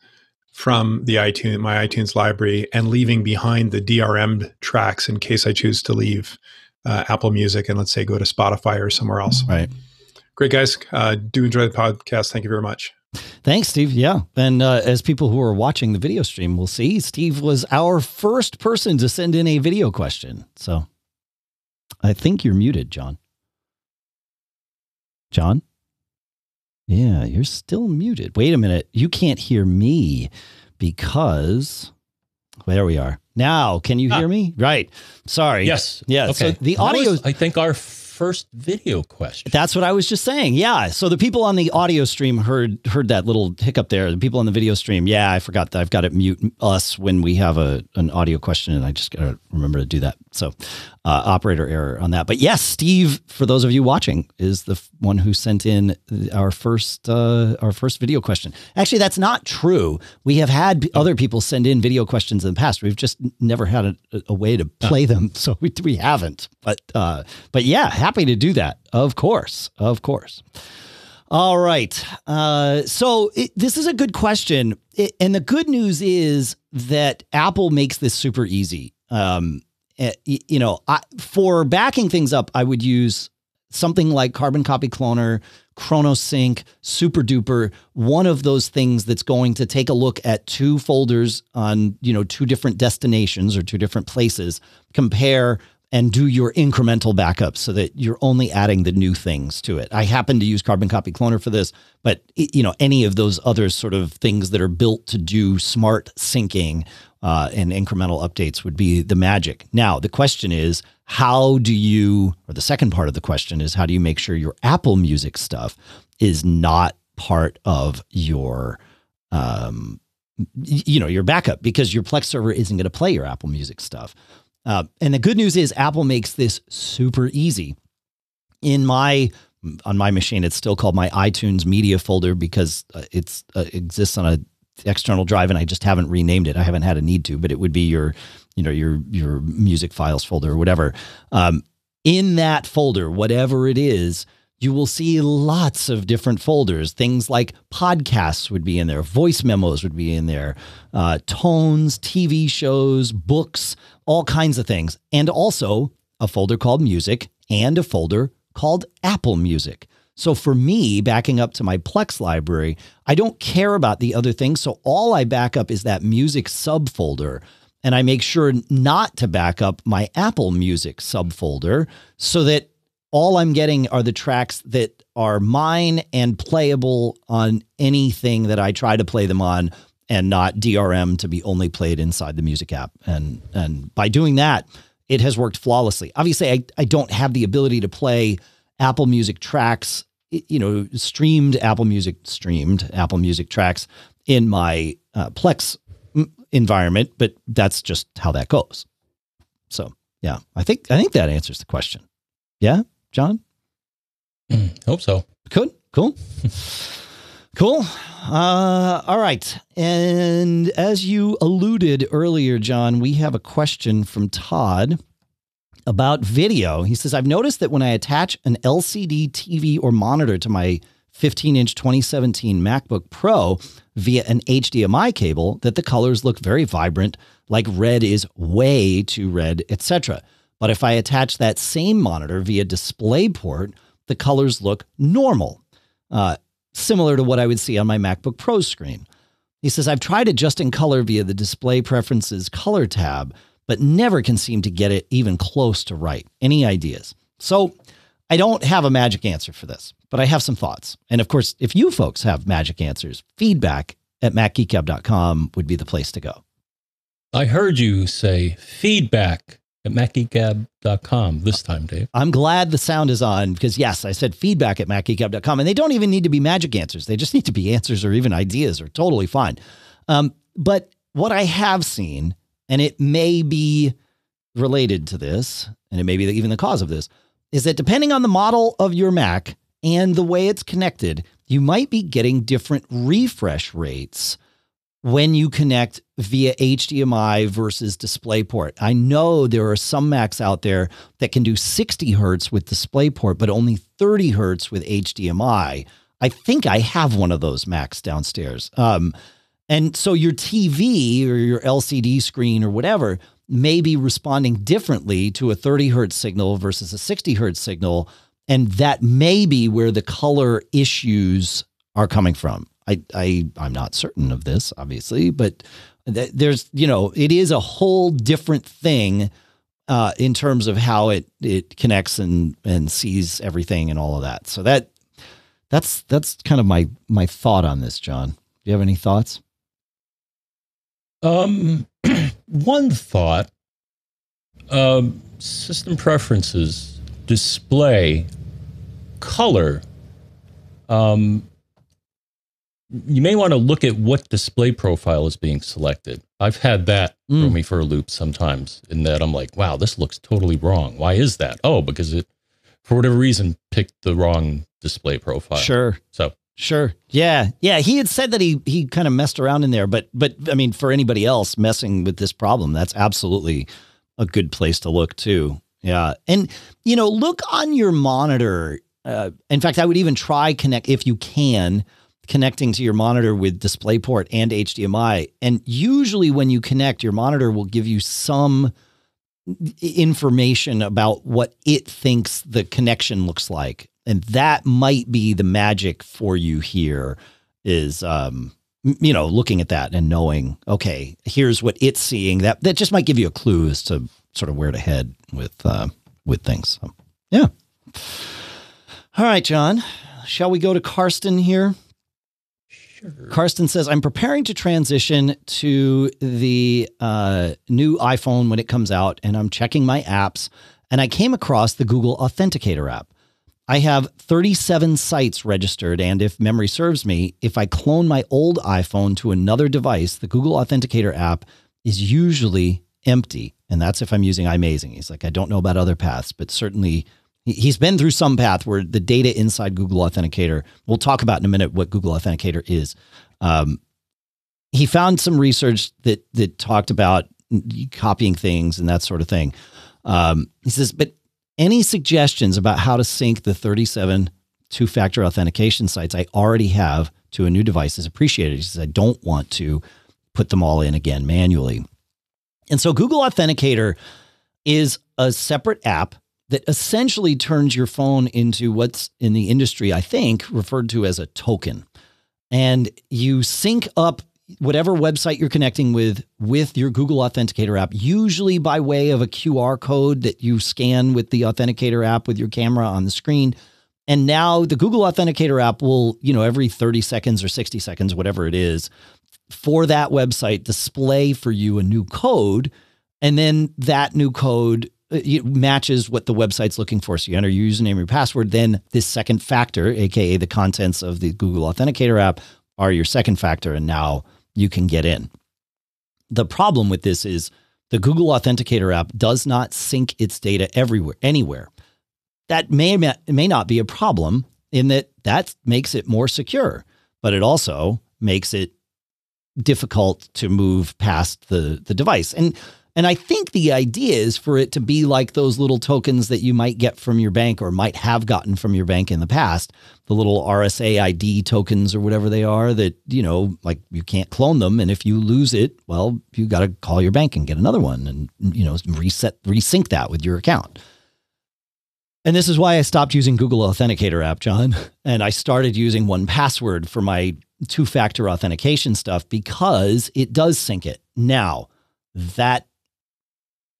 from the iTunes my iTunes library and leaving behind the DRM tracks in case I choose to leave uh, Apple Music and let's say go to Spotify or somewhere else. Right. Great guys. Uh, do enjoy the podcast. Thank you very much. Thanks, Steve. Yeah. And uh, as people who are watching the video stream will see, Steve was our first person to send in a video question. So I think you're muted, John. John? Yeah, you're still muted. Wait a minute. You can't hear me because there we are. Now, can you ah. hear me? Right. Sorry. Yes. Yeah. Okay. So the audio. I think our first video question. That's what I was just saying. Yeah. So the people on the audio stream heard heard that little hiccup there. The people on the video stream, yeah, I forgot that I've got to mute us when we have a an audio question, and I just got to remember to do that. So uh, operator error on that. But yes, Steve, for those of you watching, is the one who sent in our first uh, our first video question. Actually, that's not true. We have had other people send in video questions in the past. We've just never had a, a way to play them, so we we haven't. But uh, but yeah, happy to do that. Of course, of course. All right. Uh, so it, this is a good question, it, and the good news is that Apple makes this super easy. Um, Eh, you know, I, for backing things up, I would use something like Carbon Copy Cloner, ChronoSync, SuperDuper, one of those things that's going to take a look at two folders on, you know, two different destinations or two different places, compare and do your incremental backups so that you're only adding the new things to it. I happen to use Carbon Copy Cloner for this, but you know, any of those other sort of things that are built to do smart syncing uh, and incremental updates would be the magic. Now, the question is, how do you, or the second part of the question is, how do you make sure your Apple Music stuff is not part of your, um, you know, your backup because your Plex server isn't going to play your Apple Music stuff. Uh, and the good news is Apple makes this super easy. In my on my machine, it's still called my iTunes Media folder because uh, it's uh, exists on a external drive and I just haven't renamed it. I haven't had a need to, but it would be your, you know, your your music files folder or whatever. Um, in that folder, whatever it is, you will see lots of different folders. Things like podcasts would be in there, voice memos would be in there, uh, tones, TV shows, books, all kinds of things, and also a folder called music and a folder called Apple Music. So for me, backing up to my Plex library, I don't care about the other things. So all I back up is that music subfolder. And I make sure not to back up my Apple Music subfolder so that all I'm getting are the tracks that are mine and playable on anything that I try to play them on and not DRM to be only played inside the music app. And and by doing that, it has worked flawlessly. Obviously, I, I don't have the ability to play Apple Music tracks, you know, streamed Apple Music streamed Apple Music tracks in my uh, Plex environment, but that's just how that goes. So yeah, I think I think that answers the question. Yeah, John. Mm, hope so. Good. Cool. cool. Uh, all right. And as you alluded earlier, John, we have a question from Todd about video. He says, I've noticed that when I attach an LCD TV or monitor to my 15 inch 2017 MacBook Pro via an HDMI cable, that the colors look very vibrant, like red is way too red, etc. But if I attach that same monitor via DisplayPort, the colors look normal, uh, similar to what I would see on my MacBook Pro screen. He says, I've tried adjusting color via the Display Preferences color tab, but never can seem to get it even close to right. Any ideas? So I don't have a magic answer for this, but I have some thoughts. And of course, if you folks have magic answers, feedback at macgeekgab.com would be the place to go. I heard you say feedback at macgeekgab.com this time, Dave. I'm glad the sound is on because, yes, I said feedback at macgeekgab.com. And they don't even need to be magic answers. They just need to be answers or even ideas are totally fine. Um, but what I have seen, and it may be related to this, and it may be even the cause of this, is that depending on the model of your Mac and the way it's connected, you might be getting different refresh rates when you connect via HDMI versus DisplayPort. I know there are some Macs out there that can do 60 hertz with DisplayPort, but only 30 hertz with HDMI. I think I have one of those Macs downstairs. Um, and so your TV or your LCD screen or whatever may be responding differently to a 30 hertz signal versus a 60 hertz signal. And that may be where the color issues are coming from. I, I I'm not certain of this, obviously, but th- there's you know it is a whole different thing uh, in terms of how it it connects and and sees everything and all of that. So that that's that's kind of my my thought on this, John. Do you have any thoughts? Um, one thought. Um, system preferences, display, color. Um, you may want to look at what display profile is being selected. I've had that mm. throw me for a loop sometimes in that I'm like, wow, this looks totally wrong. Why is that? Oh, because it, for whatever reason, picked the wrong display profile. Sure. So Sure. Yeah. Yeah. He had said that he he kind of messed around in there, but but I mean, for anybody else messing with this problem, that's absolutely a good place to look too. Yeah. And you know, look on your monitor. Uh, in fact, I would even try connect if you can connecting to your monitor with DisplayPort and HDMI. And usually, when you connect, your monitor will give you some information about what it thinks the connection looks like. And that might be the magic for you here is, um, you know, looking at that and knowing, okay, here's what it's seeing. That that just might give you a clue as to sort of where to head with uh, with things. So, yeah. All right, John. Shall we go to Karsten here? Sure. Karsten says, I'm preparing to transition to the uh, new iPhone when it comes out, and I'm checking my apps, and I came across the Google Authenticator app. I have 37 sites registered, and if memory serves me, if I clone my old iPhone to another device, the Google Authenticator app is usually empty. And that's if I'm using iMazing. He's like, I don't know about other paths, but certainly He's been through some path where the data inside Google Authenticator, we'll talk about in a minute what Google Authenticator is. Um, he found some research that that talked about copying things and that sort of thing. Um, he says, but any suggestions about how to sync the 37 two factor authentication sites I already have to a new device is appreciated. He says, I don't want to put them all in again manually. And so Google Authenticator is a separate app that essentially turns your phone into what's in the industry, I think, referred to as a token. And you sync up whatever website you're connecting with with your Google Authenticator app, usually by way of a QR code that you scan with the Authenticator app with your camera on the screen. And now the Google Authenticator app will, you know, every 30 seconds or 60 seconds, whatever it is, for that website display for you a new code. And then that new code Uh, it matches what the website's looking for. So you enter your username, your password, then this second factor, aka the contents of the Google Authenticator app, are your second factor, and now you can get in. The problem with this is the Google Authenticator app does not sync its data everywhere, anywhere. That may may not be a problem in that that makes it more secure, but it also makes it difficult to move past the the device. And and I think the idea is for it to be like those little tokens that you might get from your bank or might have gotten from your bank in the past, the little RSA ID tokens or whatever they are that, you know, like you can't clone them. And if you lose it, well, you got to call your bank and get another one and, you know, reset, resync that with your account. And this is why I stopped using Google Authenticator app, John. And I started using 1Password for my two factor authentication stuff because it does sync it. Now, that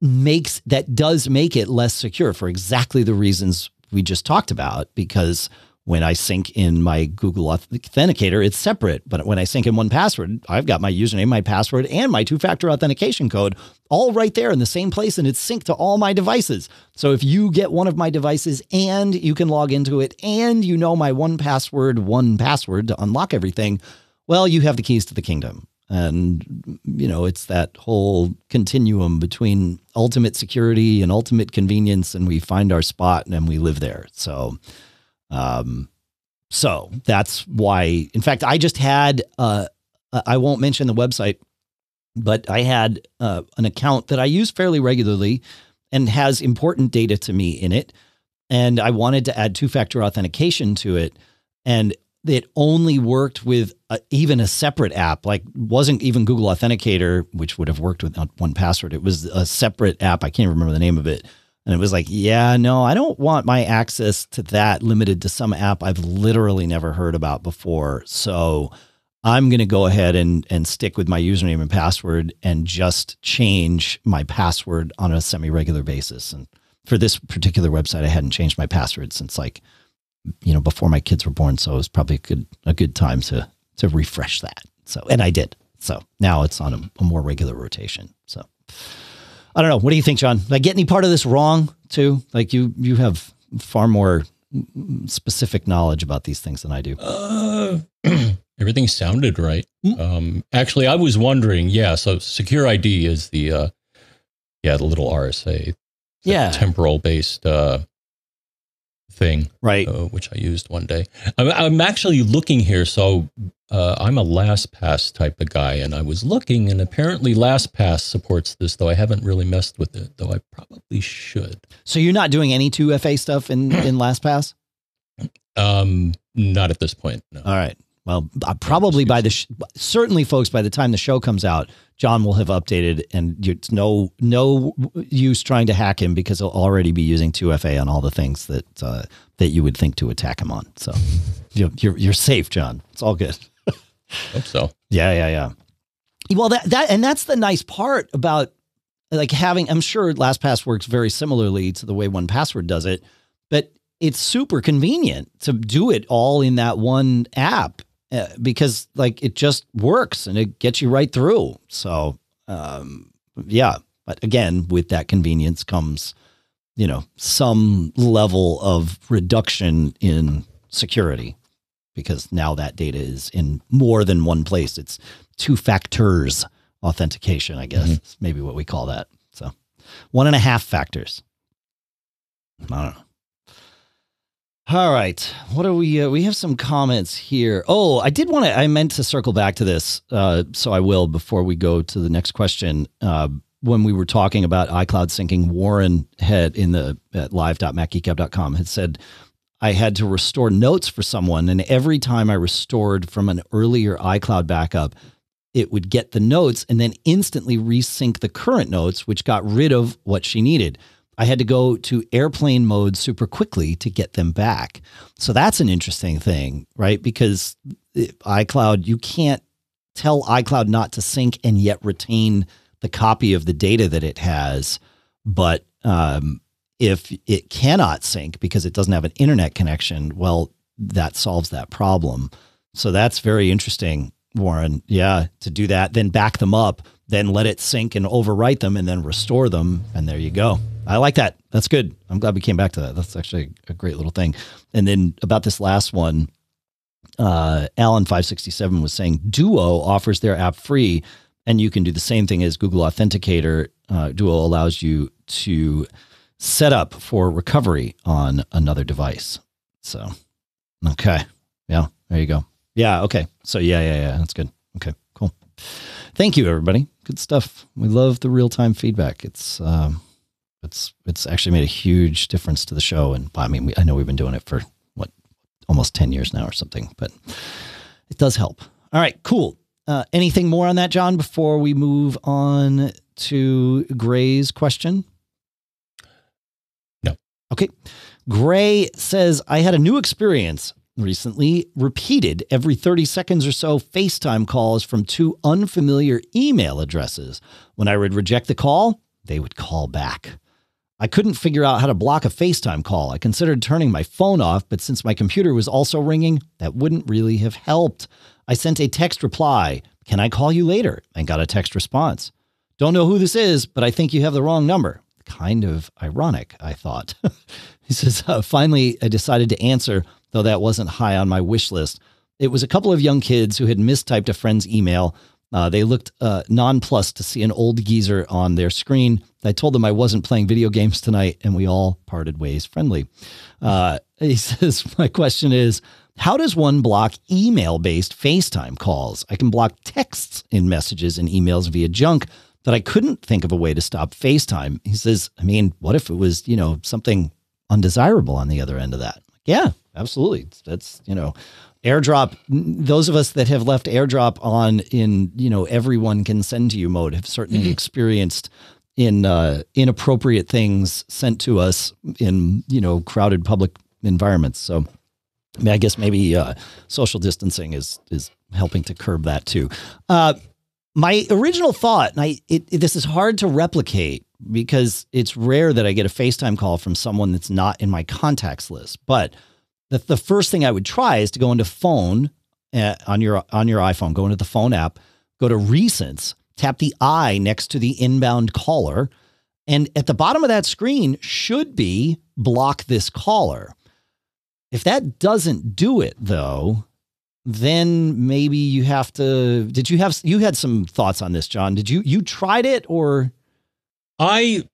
makes that does make it less secure for exactly the reasons we just talked about because when I sync in my Google Authenticator, it's separate. But when I sync in 1Password, I've got my username, my password, and my two factor authentication code all right there in the same place, and it's synced to all my devices. So if you get one of my devices and you can log into it and you know my 1Password, one password to unlock everything, well, you have the keys to the kingdom. And, you know, it's that whole continuum between ultimate security and ultimate convenience. And we find our spot and we live there. So, um, so that's why, in fact, I just had, uh, I won't mention the website, but I had uh, an account that I use fairly regularly and has important data to me in it. And I wanted to add two factor authentication to it. And it only worked with a, even a separate app, like wasn't even Google Authenticator, which would have worked with 1Password. It was a separate app. I can't remember the name of it. And it was like, yeah, no, I don't want my access to that limited to some app I've literally never heard about before. So I'm going to go ahead and, and stick with my username and password and just change my password on a semi regular basis. And for this particular website, I hadn't changed my password since like you know, before my kids were born. So it was probably a good, a good time to, to refresh that. So, and I did. So now it's on a, a more regular rotation. So I don't know. What do you think, John? Did I get any part of this wrong too? Like you, you have far more specific knowledge about these things than I do. Uh, everything sounded right. Mm. Um, actually, I was wondering. Yeah, so SecurID is the uh, yeah the little RSA, yeah, temporal based uh, thing, right? Uh, which I used one day. I'm, I'm actually looking here, so uh, I'm a LastPass type of guy, and I was looking, and apparently LastPass supports this, though I haven't really messed with it, though I probably should. So you're not doing any two FA stuff in in LastPass? Um, not at this point. No. All right. Well, uh, probably by the sh- certainly, folks. By the time the show comes out, John will have updated, and it's no no use trying to hack him because he'll already be using 2FA on all the things that uh, that you would think to attack him on. So you're you're, you're safe, John. It's all good. Hope so. Yeah, yeah, yeah. Well, that that and that's the nice part about like having. I'm sure LastPass works very similarly to the way 1Password does it, but it's super convenient to do it all in that one app uh, because like it just works and it gets you right through. So, um, yeah. But again, with that convenience comes, you know, some level of reduction in security because now that data is in more than one place. It's two factors authentication, I guess, mm-hmm. maybe what we call that. So, one and a half factors. I don't know. All right. What are we? Uh, we have some comments here. Oh, I did want to. I meant to circle back to this, uh, so I will before we go to the next question. Uh, when we were talking about iCloud syncing, Warren had in the at had said I had to restore notes for someone, and every time I restored from an earlier iCloud backup, it would get the notes and then instantly resync the current notes, which got rid of what she needed. I had to go to airplane mode super quickly to get them back. So that's an interesting thing, right? Because iCloud, you can't tell iCloud not to sync and yet retain the copy of the data that it has. But um, if it cannot sync because it doesn't have an internet connection, well, that solves that problem. So that's very interesting Warren. Yeah, to do that, then back them up, then let it sync and overwrite them, and then restore them, and there you go. I like that. That's good. I'm glad we came back to that. That's actually a great little thing. And then about this last one, uh, Alan five sixty seven was saying Duo offers their app free, and you can do the same thing as Google Authenticator. Uh, Duo allows you to set up for recovery on another device. So, okay, yeah, there you go. Yeah, okay. So yeah, yeah, yeah, that's good. Okay, cool. Thank you, everybody. Good stuff. We love the real time feedback. It's um, it's it's actually made a huge difference to the show. And I mean, we, I know we've been doing it for what almost ten years now or something, but it does help. All right, cool. Uh, anything more on that, John? Before we move on to Gray's question. No. Okay. Gray says I had a new experience recently repeated every 30 seconds or so FaceTime calls from two unfamiliar email addresses. When I would reject the call, they would call back. I couldn't figure out how to block a FaceTime call. I considered turning my phone off, but since my computer was also ringing, that wouldn't really have helped. I sent a text reply, Can I call you later? and got a text response. Don't know who this is, but I think you have the wrong number. Kind of ironic, I thought. he says, uh, Finally, I decided to answer, though that wasn't high on my wish list. It was a couple of young kids who had mistyped a friend's email. Uh, they looked uh, nonplussed to see an old geezer on their screen. I told them I wasn't playing video games tonight, and we all parted ways friendly. Uh, he says, My question is How does one block email based FaceTime calls? I can block texts in messages and emails via junk, but I couldn't think of a way to stop FaceTime. He says, I mean, what if it was, you know, something undesirable on the other end of that? Yeah, absolutely. That's, you know, airdrop those of us that have left airdrop on in you know everyone can send to you mode have certainly mm-hmm. experienced in uh, inappropriate things sent to us in you know crowded public environments so I, mean, I guess maybe uh, social distancing is is helping to curb that too uh, my original thought and I it, it, this is hard to replicate because it's rare that I get a FaceTime call from someone that's not in my contacts list but the, the first thing I would try is to go into phone uh, on your on your iPhone, go into the phone app, go to recents, tap the I next to the inbound caller, and at the bottom of that screen should be block this caller. If that doesn't do it though, then maybe you have to did you have you had some thoughts on this john did you you tried it or i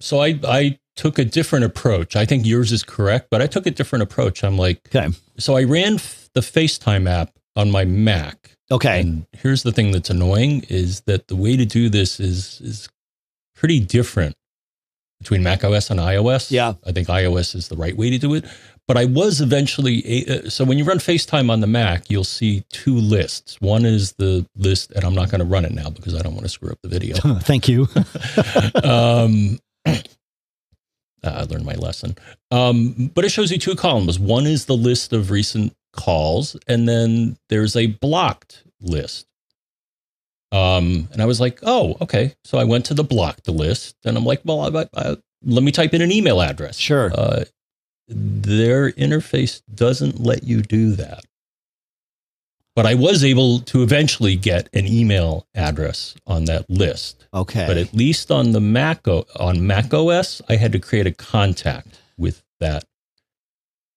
so i i took a different approach. I think yours is correct, but I took a different approach. I'm like, okay. So I ran f- the FaceTime app on my Mac. Okay. And here's the thing that's annoying is that the way to do this is is pretty different between Mac OS and iOS. Yeah. I think iOS is the right way to do it. But I was eventually uh, so when you run FaceTime on the Mac, you'll see two lists. One is the list, and I'm not going to run it now because I don't want to screw up the video. Thank you. um, I learned my lesson. Um, but it shows you two columns. One is the list of recent calls, and then there's a blocked list. Um, and I was like, oh, okay. So I went to the blocked list, and I'm like, well, I, I, let me type in an email address. Sure. Uh, their interface doesn't let you do that but I was able to eventually get an email address on that list. Okay. But at least on the Mac on Mac OS, I had to create a contact with that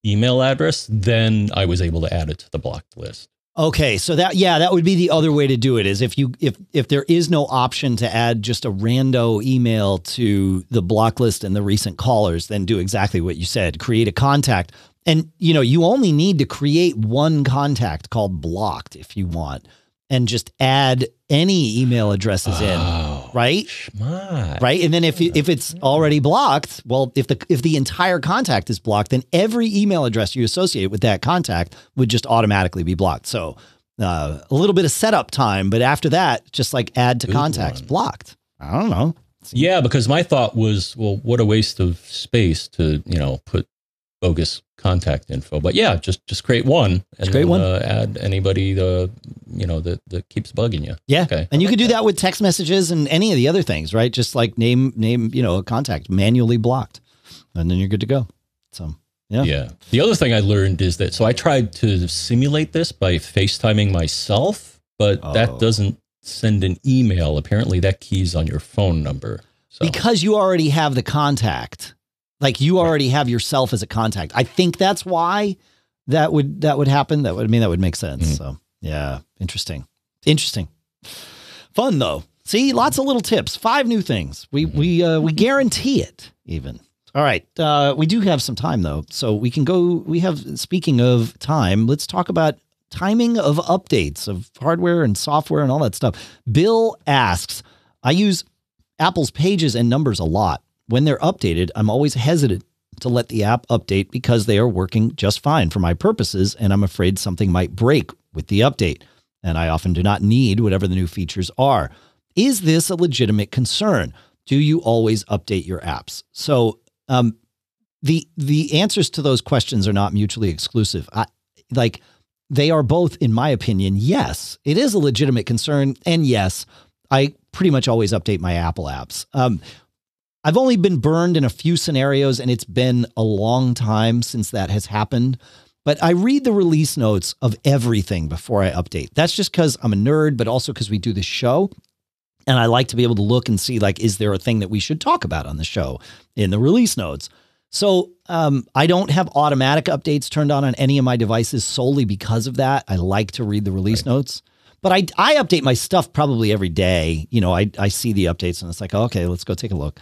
email address. Then I was able to add it to the blocked list. Okay, so that yeah, that would be the other way to do it is if you if if there is no option to add just a rando email to the block list and the recent callers, then do exactly what you said. Create a contact and you know, you only need to create one contact called blocked if you want and just add any email addresses oh, in, right? Schmart. Right? And then if if it's already blocked, well, if the if the entire contact is blocked, then every email address you associate with that contact would just automatically be blocked. So, uh, a little bit of setup time, but after that, just like add to Good contacts one. blocked. I don't know. Yeah, because my thought was, well, what a waste of space to, you know, put bogus contact info. But yeah, just just create one and create one. Uh, add anybody the you know that that keeps bugging you. Yeah, okay. And you like could do that. that with text messages and any of the other things, right? Just like name name you know a contact manually blocked, and then you're good to go. So Yeah. Yeah. The other thing I learned is that so I tried to simulate this by FaceTiming myself, but Oh. that doesn't send an email. Apparently, that keys on your phone number. So because you already have the contact like you already have yourself as a contact. I think that's why that would that would happen. That would I mean that would make sense. Mhm. so yeah interesting. Interesting. Fun though. See lots of little tips. Five new things. We we uh we guarantee it even. All right uh we do have some time though. So we can go we have speaking of time let's talk about timing of updates of hardware and software and all that stuff. Bill asks i use Apple's pages and numbers a lot. When they're updated, I'm always hesitant to let the app update because they are working just fine for my purposes, and I'm afraid something might break with the update. And I often do not need whatever the new features are. Is this a legitimate concern? Do you always update your apps? So, um, the the answers to those questions are not mutually exclusive. I, like they are both, in my opinion, yes, it is a legitimate concern, and yes, I pretty much always update my Apple apps. Um, I've only been burned in a few scenarios, and it's been a long time since that has happened. But I read the release notes of everything before I update. That's just because I'm a nerd, but also because we do this show. And I like to be able to look and see, like, is there a thing that we should talk about on the show in the release notes? So um, I don't have automatic updates turned on on any of my devices solely because of that. I like to read the release notes. But I, I update my stuff probably every day. You know, I, I see the updates and it's like, okay, let's go take a look.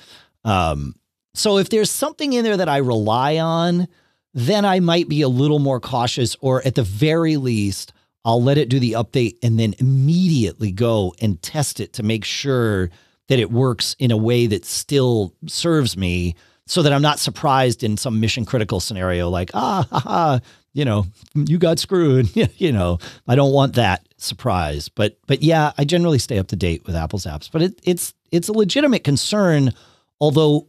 Um, so if there's something in there that I rely on, then I might be a little more cautious, or at the very least, I'll let it do the update and then immediately go and test it to make sure that it works in a way that still serves me so that I'm not surprised in some mission critical scenario like, ah, ha, ha, you know, you got screwed. you know, I don't want that surprise. But but yeah, I generally stay up to date with Apple's apps. But it, it's it's a legitimate concern, although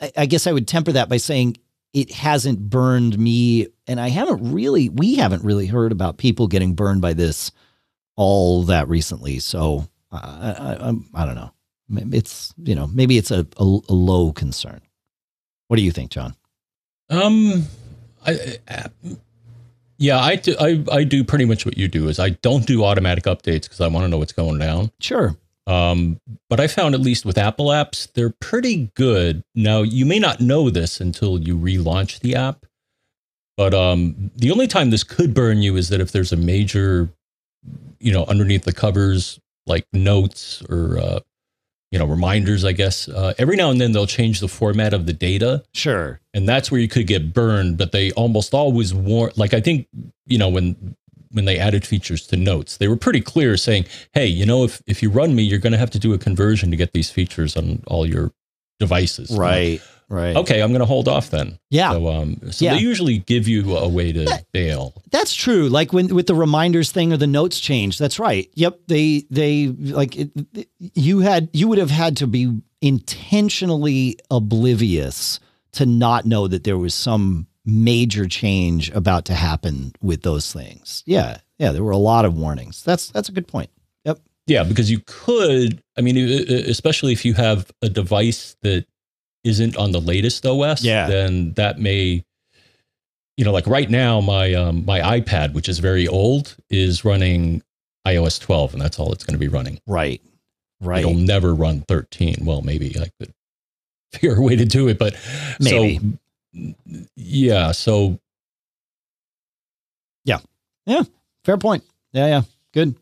I, I guess I would temper that by saying it hasn't burned me, and I haven't really, we haven't really heard about people getting burned by this all that recently. So I, I, I'm- I don't know. Maybe It's you know maybe it's a, a, a low concern. What do you think, John? Um, I, I yeah, I do, I I do pretty much what you do. Is I don't do automatic updates because I want to know what's going down. Sure. Um, but I found at least with Apple apps, they're pretty good. Now you may not know this until you relaunch the app, but um, the only time this could burn you is that if there's a major, you know, underneath the covers like notes or uh, you know reminders. I guess uh, every now and then they'll change the format of the data Sure. and that's where you could get burned but they almost always warn like i think you know when when they added features to notes they were pretty clear saying hey you know if if you run me you're going to have to do a conversion to get these features on all your devices Right. Right. okay i'm going to hold off then Yeah. so um so Yeah. they usually give you a way to bail That's true. Like when with the reminders thing or the notes change. That's right. Yep. They they like it, you had you would have had to be intentionally oblivious to not know that there was some major change about to happen with those things. Yeah. Yeah, there were a lot of warnings. That's that's a good point. Yep. yeah because you could i mean especially if you have a device that isn't on the latest os Yeah. then that may you know like right now my um my ipad which is very old is running ios 12 and that's all it's going to be running Right. Right. it'll never run 13 well maybe i could figure a way to do it but Maybe. so yeah so yeah, yeah, Fair point. Yeah, yeah. Good.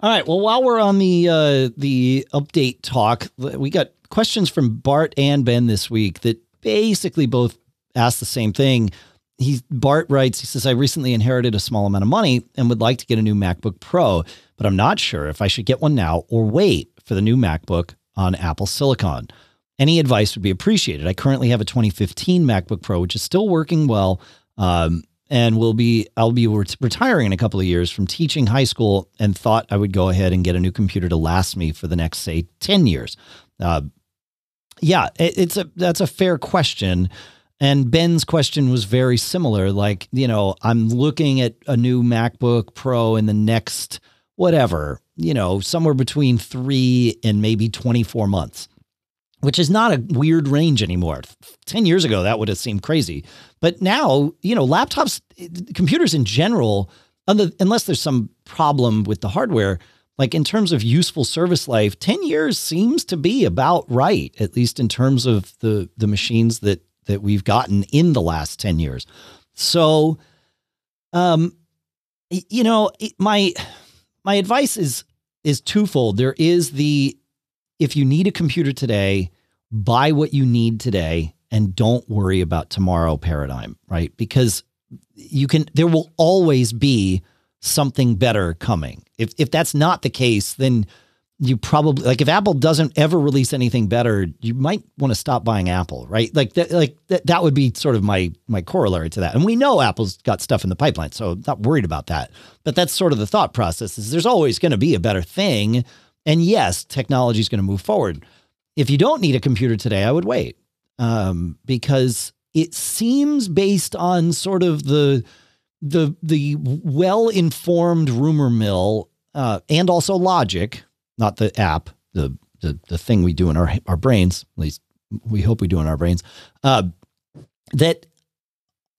All right. Well, while we're on the uh, the update talk, we got questions from Bart and Ben this week that basically both ask the same thing. He Bart writes, he says, I recently inherited a small amount of money and would like to get a new MacBook Pro, but I'm not sure if I should get one now or wait for the new MacBook on Apple Silicon. Any advice would be appreciated. I currently have a 2015 MacBook Pro, which is still working well. Um, and will be I'll be ret- retiring in a couple of years from teaching high school and thought I would go ahead and get a new computer to last me for the next say 10 years. Uh, yeah, it, it's a that's a fair question. And Ben's question was very similar. Like, you know, I'm looking at a new MacBook Pro in the next whatever, you know, somewhere between three and maybe 24 months. Which is not a weird range anymore. 10 years ago, that would have seemed crazy. But now, you know, laptops, computers in general, unless there's some problem with the hardware, like in terms of useful service life, 10 years seems to be about right, at least in terms of the, the machines that, that we've gotten in the last 10 years. So, um, you know, my, my advice is, is twofold. There is the if you need a computer today, buy what you need today and don't worry about tomorrow paradigm, right? Because you can there will always be something better coming. If if that's not the case, then you probably like if Apple doesn't ever release anything better, you might want to stop buying Apple, right? Like that, like that, that would be sort of my my corollary to that. And we know Apple's got stuff in the pipeline, so I'm not worried about that. But that's sort of the thought process: is there's always going to be a better thing. And yes, technology is going to move forward. If you don't need a computer today, I would wait um, because it seems based on sort of the the the well informed rumor mill uh, and also logic, not the app, the, the the thing we do in our our brains. At least we hope we do in our brains. Uh, that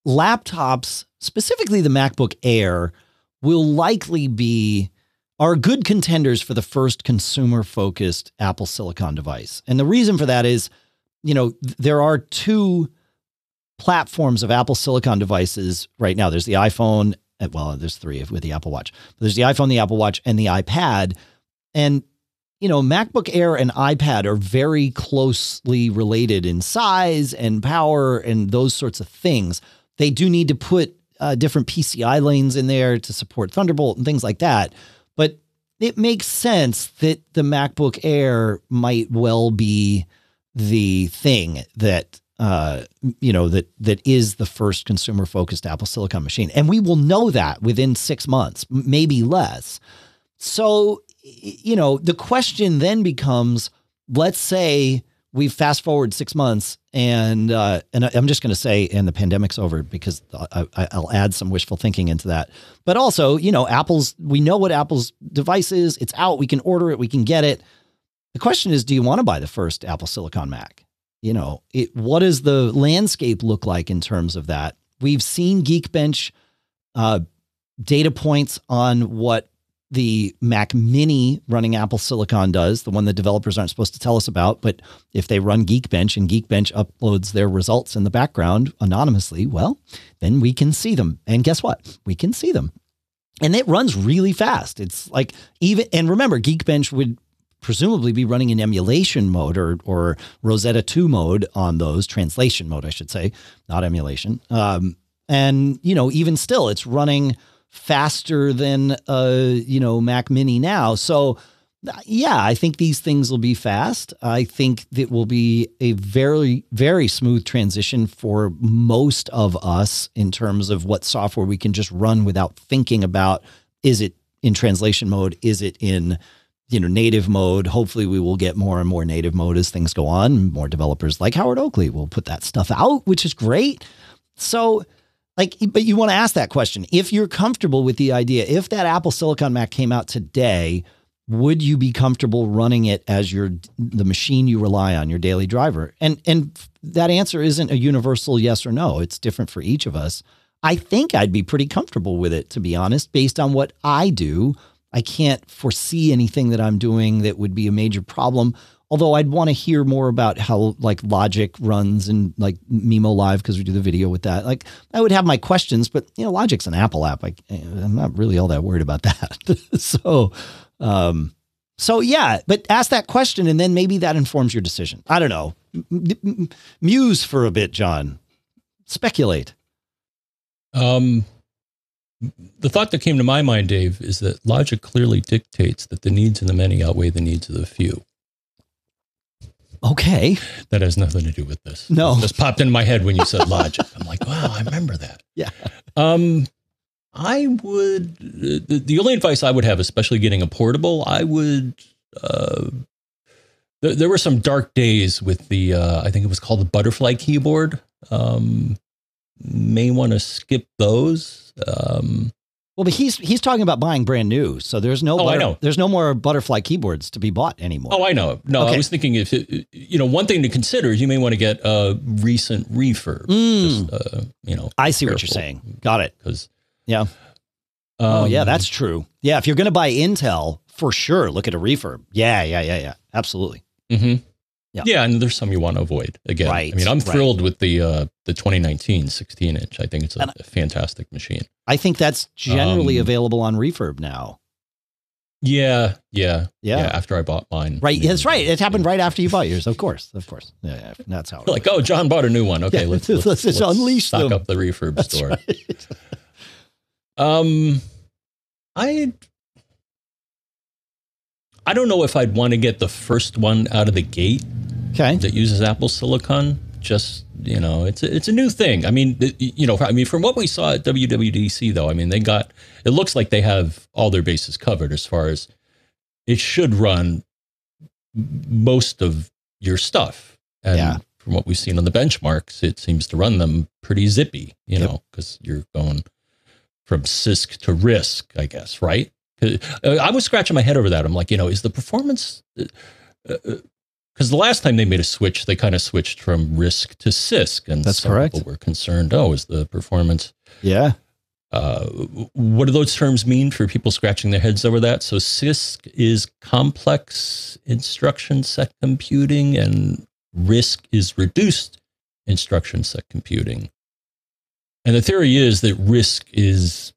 laptops, specifically the MacBook Air, will likely be are good contenders for the first consumer focused Apple Silicon device. And the reason for that is, you know, there are two platforms of Apple Silicon devices right now. There's the iPhone, uh, well, there's three with the Apple Watch. There's the iPhone, the Apple Watch, and the iPad. And you know, MacBook Air and iPad are very closely related in size and power and those sorts of things. They do need to put uh, different PCI lanes in there to support Thunderbolt and things like that. It makes sense that the MacBook Air might well be the thing that uh, you know that that is the first consumer focused Apple Silicon machine, and we will know that within six months, maybe less. So, you know, the question then becomes: Let's say we fast forward six months and uh, and I'm just going to say and the pandemic's over because I, will add some wishful thinking into that. But also, you know, Apple's we know what Apple's device is. It's out. We can order it. We can get it. The question is, do you want to buy the first Apple Silicon Mac? You know, it, what does the landscape look like in terms of that? We've seen Geekbench uh, data points on what the Mac Mini running Apple Silicon does, the one that developers aren't supposed to tell us about. But if they run Geekbench and Geekbench uploads their results in the background anonymously, well, then we can see them. And guess what? We can see them. And it runs really fast. It's like even, and remember, Geekbench would presumably be running in emulation mode or, or Rosetta 2 mode on those, translation mode, I should say, not emulation. Um, and, you know, even still, it's running faster than uh, you know Mac Mini now. So yeah, I think these things will be fast. I think it will be a very very smooth transition for most of us in terms of what software we can just run without thinking about is it in translation mode, is it in you know native mode hopefully we will get more and more native mode as things go on more developers like howard oakley will put that stuff out which is great so like, but you want to ask that question. If you're comfortable with the idea, if that Apple Silicon Mac came out today, would you be comfortable running it as your the machine you rely on, your daily driver? And and that answer isn't a universal yes or no. It's different for each of us. I think I'd be pretty comfortable with it, to be honest, based on what I do. I can't foresee anything that I'm doing that would be a major problem. Although I'd want to hear more about how like Logic runs and like mimoLive because we do the video with that. Like I would have my questions, but you know, Logic's an Apple app. I, I'm not really all that worried about that. so, um, so yeah, but ask that question and then maybe that informs your decision. I don't know. M- muse for a bit, John. Speculate. Um, the thought that came to my mind, Dave, is that logic clearly dictates that the needs of the many outweigh the needs of the few. Okay. That has nothing to do with this. No. This popped in my head when you said logic. I'm like, wow, I remember that. Yeah. Um, I would, the, the only advice I would have, especially getting a portable, I would, uh, th- there were some dark days with the, uh, I think it was called the butterfly keyboard. Um, may want to skip those. Um, Well, but he's he's talking about buying brand new, so there's no Oh, I know. there's no more butterfly keyboards to be bought anymore. Oh, I know. No, Okay. I was thinking if it, you know one thing to consider is you may want to get a recent refurb. Mm. Just, uh, you know, I see what you're saying. Got it. because Yeah. oh yeah, that's true. Yeah, if you're going to buy Intel, for sure, look at a refurb. Yeah, yeah, yeah, yeah. Absolutely. hmm Yeah. Yeah. and there's some you want to avoid. Again, Right, I mean, I'm right. thrilled with the uh, the 2019 16 inch. I think it's a, fantastic machine. I think that's generally Um, available on refurb now. Yeah, yeah, Yeah. After I bought mine, Right. That's right. It happened yeah. right after you bought yours. Of course. Of course. Yeah, yeah that's how it Like, oh, John bought a new one. Okay, Yeah, let's, let's let's, let's unleash stock them. up the refurb That's store. right. Um, I I don't know if I'd want to get the first one out of the gate Okay. that uses Apple Silicon. Just you know, it's a, it's a new thing. I mean, you know, I mean, from what we saw at WWDC, though, I mean, they got it looks like they have all their bases covered as far as it should run most of your stuff. And Yeah. from what we've seen on the benchmarks, it seems to run them pretty zippy. You Yep. know, because you're going from CISC to RISC, I guess, right? Uh, I was scratching my head over that. I'm like, you know, is the performance because the last time they made a switch, they kind of switched from RISC to CISC, and That's some correct. people were concerned. Oh, is the performance? Yeah. Uh, what do those terms mean for people scratching their heads over that? So CISC is complex instruction set computing, and RISC is reduced instruction set computing. And the theory is that RISC is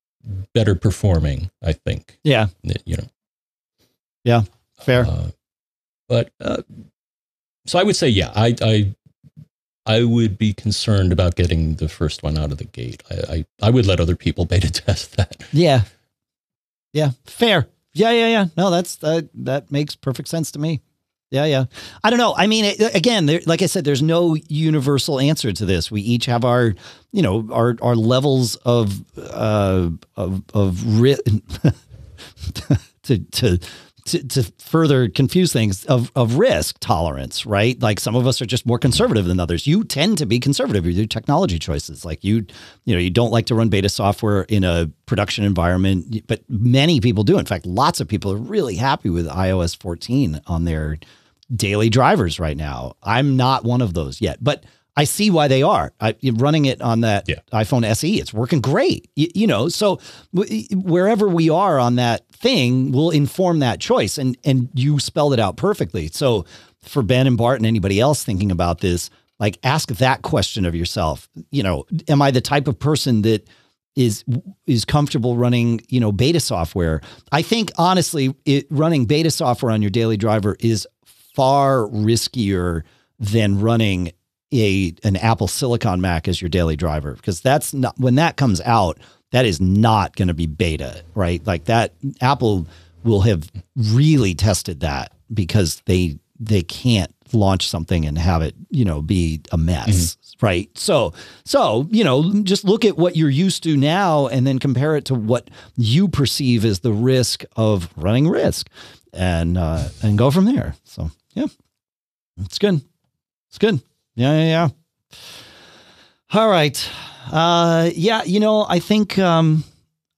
better performing. I think Yeah. you know Yeah. Fair. uh, but uh, so I would say, yeah, I, I I would be concerned about getting the first one out of the gate. I I, I would let other people beta test that. Yeah. Yeah. Fair. Yeah. Yeah. Yeah. No, that's that. That makes perfect sense to me. Yeah. Yeah. I don't know. I mean, it, again, there, like I said, there's no universal answer to this. We each have our, you know, our our levels of uh of of ri- to to. To, to further confuse things of, of risk tolerance, right? Like some of us are just more conservative than others. You tend to be conservative with your technology choices. Like you, you know, you don't like to run beta software in a production environment, but many people do. In fact, lots of people are really happy with iOS 14 on their daily drivers right now. I'm not one of those yet, but I see why they are. I, running it on that Yeah. iPhone SE, it's working great. You, you know, so w- wherever we are on that thing will inform that choice, and and you spelled it out perfectly. So for Ben and Bart and anybody else thinking about this, like ask that question of yourself. You know, am I the type of person that is is comfortable running you know beta software? I think honestly, it, running beta software on your daily driver is far riskier than running a an Apple Silicon Mac as your daily driver because that's not when that comes out that is not going to be beta right? Like that Apple will have really tested that because they they can't launch something and have it you know be a mess right? So so you know just look at what you're used to now and then compare it to what you perceive as the risk of running RISC and uh and go from there so yeah it's good it's good yeah, yeah, yeah. All right. Uh, yeah, you know, I think um,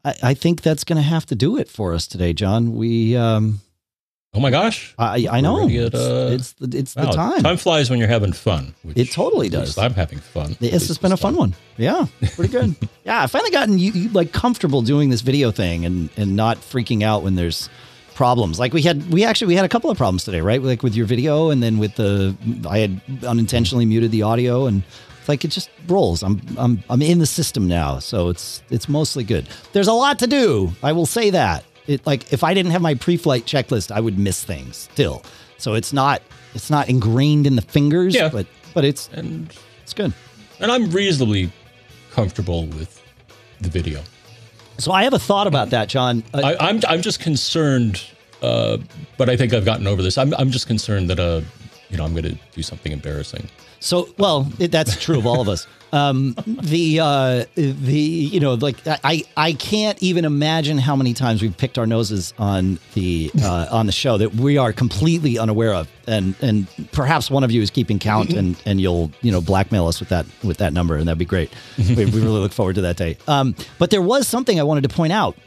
I, I think that's going to have to do it for us today, John. We, um, Oh my gosh! I, I know at, uh, it's it's the, it's Wow, the time. Time flies when you're having fun. It totally does. I'm having fun. It's just been a fun one. Yeah, pretty good. yeah, I finally gotten you, you like comfortable doing this video thing and and not freaking out when there's problems. Like we had we actually we had a couple of problems today, right? Like with your video and then with the I had unintentionally muted the audio and it's like it just rolls. I'm I'm I'm in the system now, so it's it's mostly good. There's a lot to do. I will say that. It like if I didn't have my pre-flight checklist, I would miss things still. So it's not it's not ingrained in the fingers, Yeah. but but it's and it's good. and I'm reasonably comfortable with the video. So I have a thought about that, John. Uh, I, I'm I'm just concerned, uh, but I think I've gotten over this. I'm I'm just concerned that uh, you know, I'm going to do something embarrassing. So, well, it, that's true of all of us. Um, the uh, the you know, like I I can't even imagine how many times we've picked our noses on the uh, on the show that we are completely unaware of, and and perhaps one of you is keeping count, and and you'll you know blackmail us with that with that number, and that'd be great. we, we really look forward to that day. Um, but there was something I wanted to point out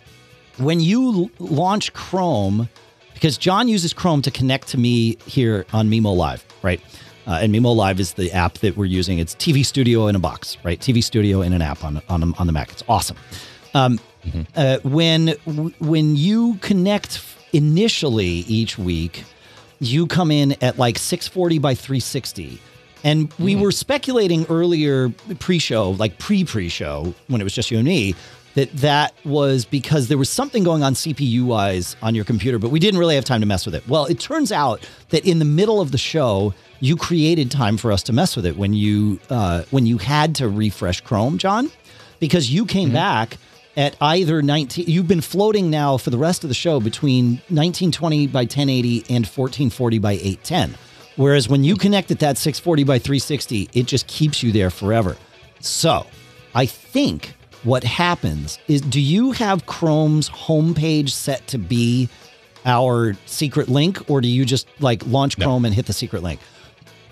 when you launch Chrome, because John uses Chrome to connect to me here on mimoLive, right? Uh, and mimoLive is the app that we're using. It's TV Studio in a box, right? TV Studio in an app on on, on the Mac. It's awesome. Um, uh, when when you connect initially each week, you come in at like 640 by 360. And we were speculating earlier pre-show, like pre-pre-show, when it was just you and me, that that was because there was something going on CPU-wise on your computer, but we didn't really have time to mess with it. Well, it turns out that in the middle of the show, you created time for us to mess with it when you uh, when you had to refresh Chrome, John, because you came back at either 19 you've been floating now for the rest of the show between 1920 by 1080 and 1440 by 810 whereas when you connect at that 640 by 360 it just keeps you there forever. So i think what happens is do you have chrome's homepage set to be our secret link or do you just like launch chrome and hit the secret link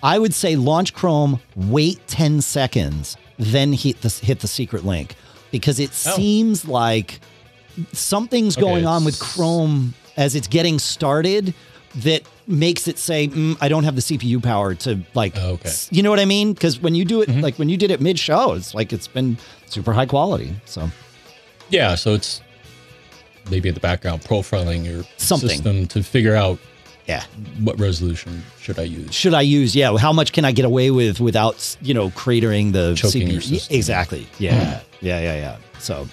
I would say launch Chrome, wait 10 seconds, then hit the hit the secret link because it Oh. seems like something's Okay, going on with Chrome as it's getting started that makes it say mm, I don't have the CPU power to like Oh, okay. you know what I mean because when you do it Mhm. like when you did it mid show it's like it's been super high quality so Yeah, so it's maybe in the background profiling your Something. system to figure out yeah what resolution should I use. should I use? Yeah, how much can I get away with without you know cratering the Choking CPU? your Yeah, system. Exactly. Yeah, yeah, yeah, yeah. So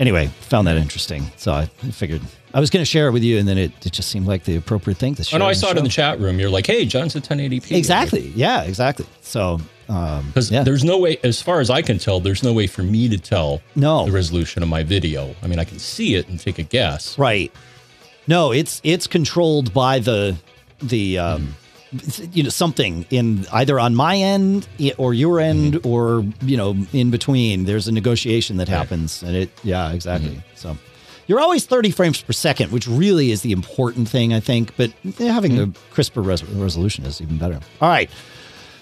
anyway, found that interesting. So I figured I was going to share it with you, and then it, it just seemed like the appropriate thing to share. Oh no, I saw it in the chat room. You're like, "Hey, John's at 1080p." Exactly. Yeah. Exactly. So um, Because yeah. there's no way, as far as I can tell, there's no way for me to tell no the resolution of my video. I mean, I can see it and take a guess. Right. No, it's it's controlled by the the um you know something in either on my end or your end or you know in between there's a negotiation that Right. happens and it yeah exactly so you're always 30 frames per second which really is the important thing i think but having the crisper res- resolution is even better all right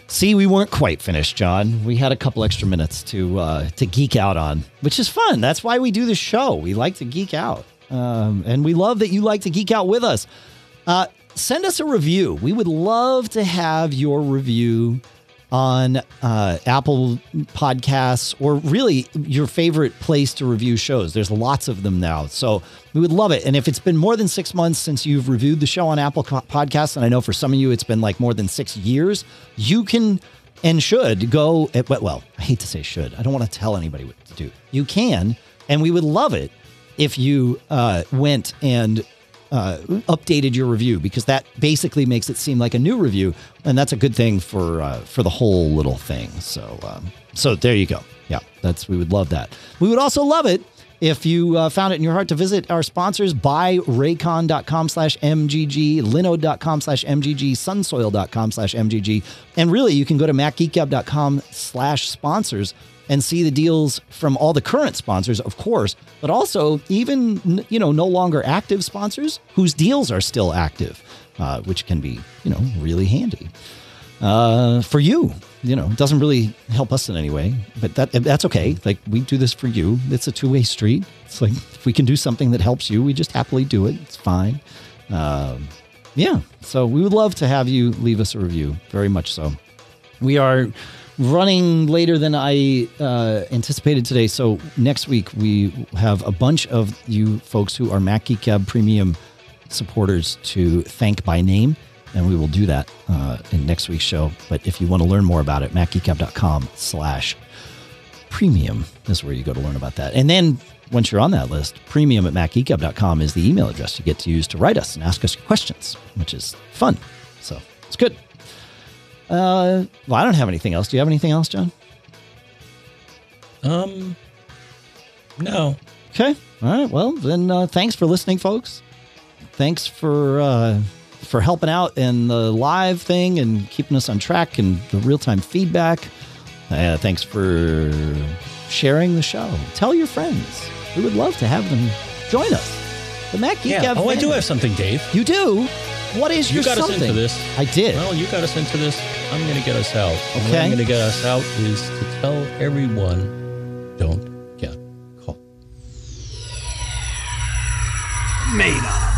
See, we weren't quite finished, John. We had a couple extra minutes to uh, to geek out on, which is fun. That's why we do the show. We like to geek out, um, and we love that you like to geek out with us. Uh, send us a review. We would love to have your review on uh, Apple Podcasts or really your favorite place to review shows. There's lots of them now. So we would love it. And if it's been more than six months since you've reviewed the show on Apple Podcasts, and I know for some of you it's been like more than six years, you can and should go at, well, I hate to say should. I don't want to tell anybody what to do. You can, and we would love it if you uh, went and uh, updated your review because that basically makes it seem like a new review, and that's a good thing for uh, for the whole little thing. So um, so there you go. Yeah, that's we would love that. We would also love it if you uh, found it in your heart to visit our sponsors buyraycon.com slash mgg linode.com slash mgg sunsoil.com slash mgg and really you can go to macgeekgab.com slash sponsors and see the deals from all the current sponsors, of course, but also even you know no longer active sponsors whose deals are still active, uh, which can be you know really handy uh, for you. You know, it doesn't really help us in any way, but that that's okay. Like we do this for you. It's a two way street. It's like if we can do something that helps you, we just happily do it. It's fine. Um, yeah. So we would love to have you leave us a review. Very much so. We are running later than I uh, anticipated today. So next week we have a bunch of you folks who are Mac Geek Gab Premium supporters to thank by name, and we will do that uh, in next week's show. But if you want to learn more about it, macgeekgab.com slash premium is where you go to learn about that. And then once you're on that list, premium at macgeekgab.com is the email address you get to use to write us and ask us your questions, which is fun. So it's good. Uh, well, I don't have anything else. Do you have anything else, John? Um, no. Okay. All right. Well, then uh, thanks for listening, folks. Thanks for uh, for helping out in the live thing and keeping us on track and the real time feedback. Uh, thanks for sharing the show. Tell your friends. We would love to have them join us. The Mac Geek Yeah. Oh, I do have something, Dave. You do. What is You your got us something? into this. I did. Well, you got us into this. I'm going to get us out. And what Okay. I'm going to get us out is to tell everyone don't get caught. made of?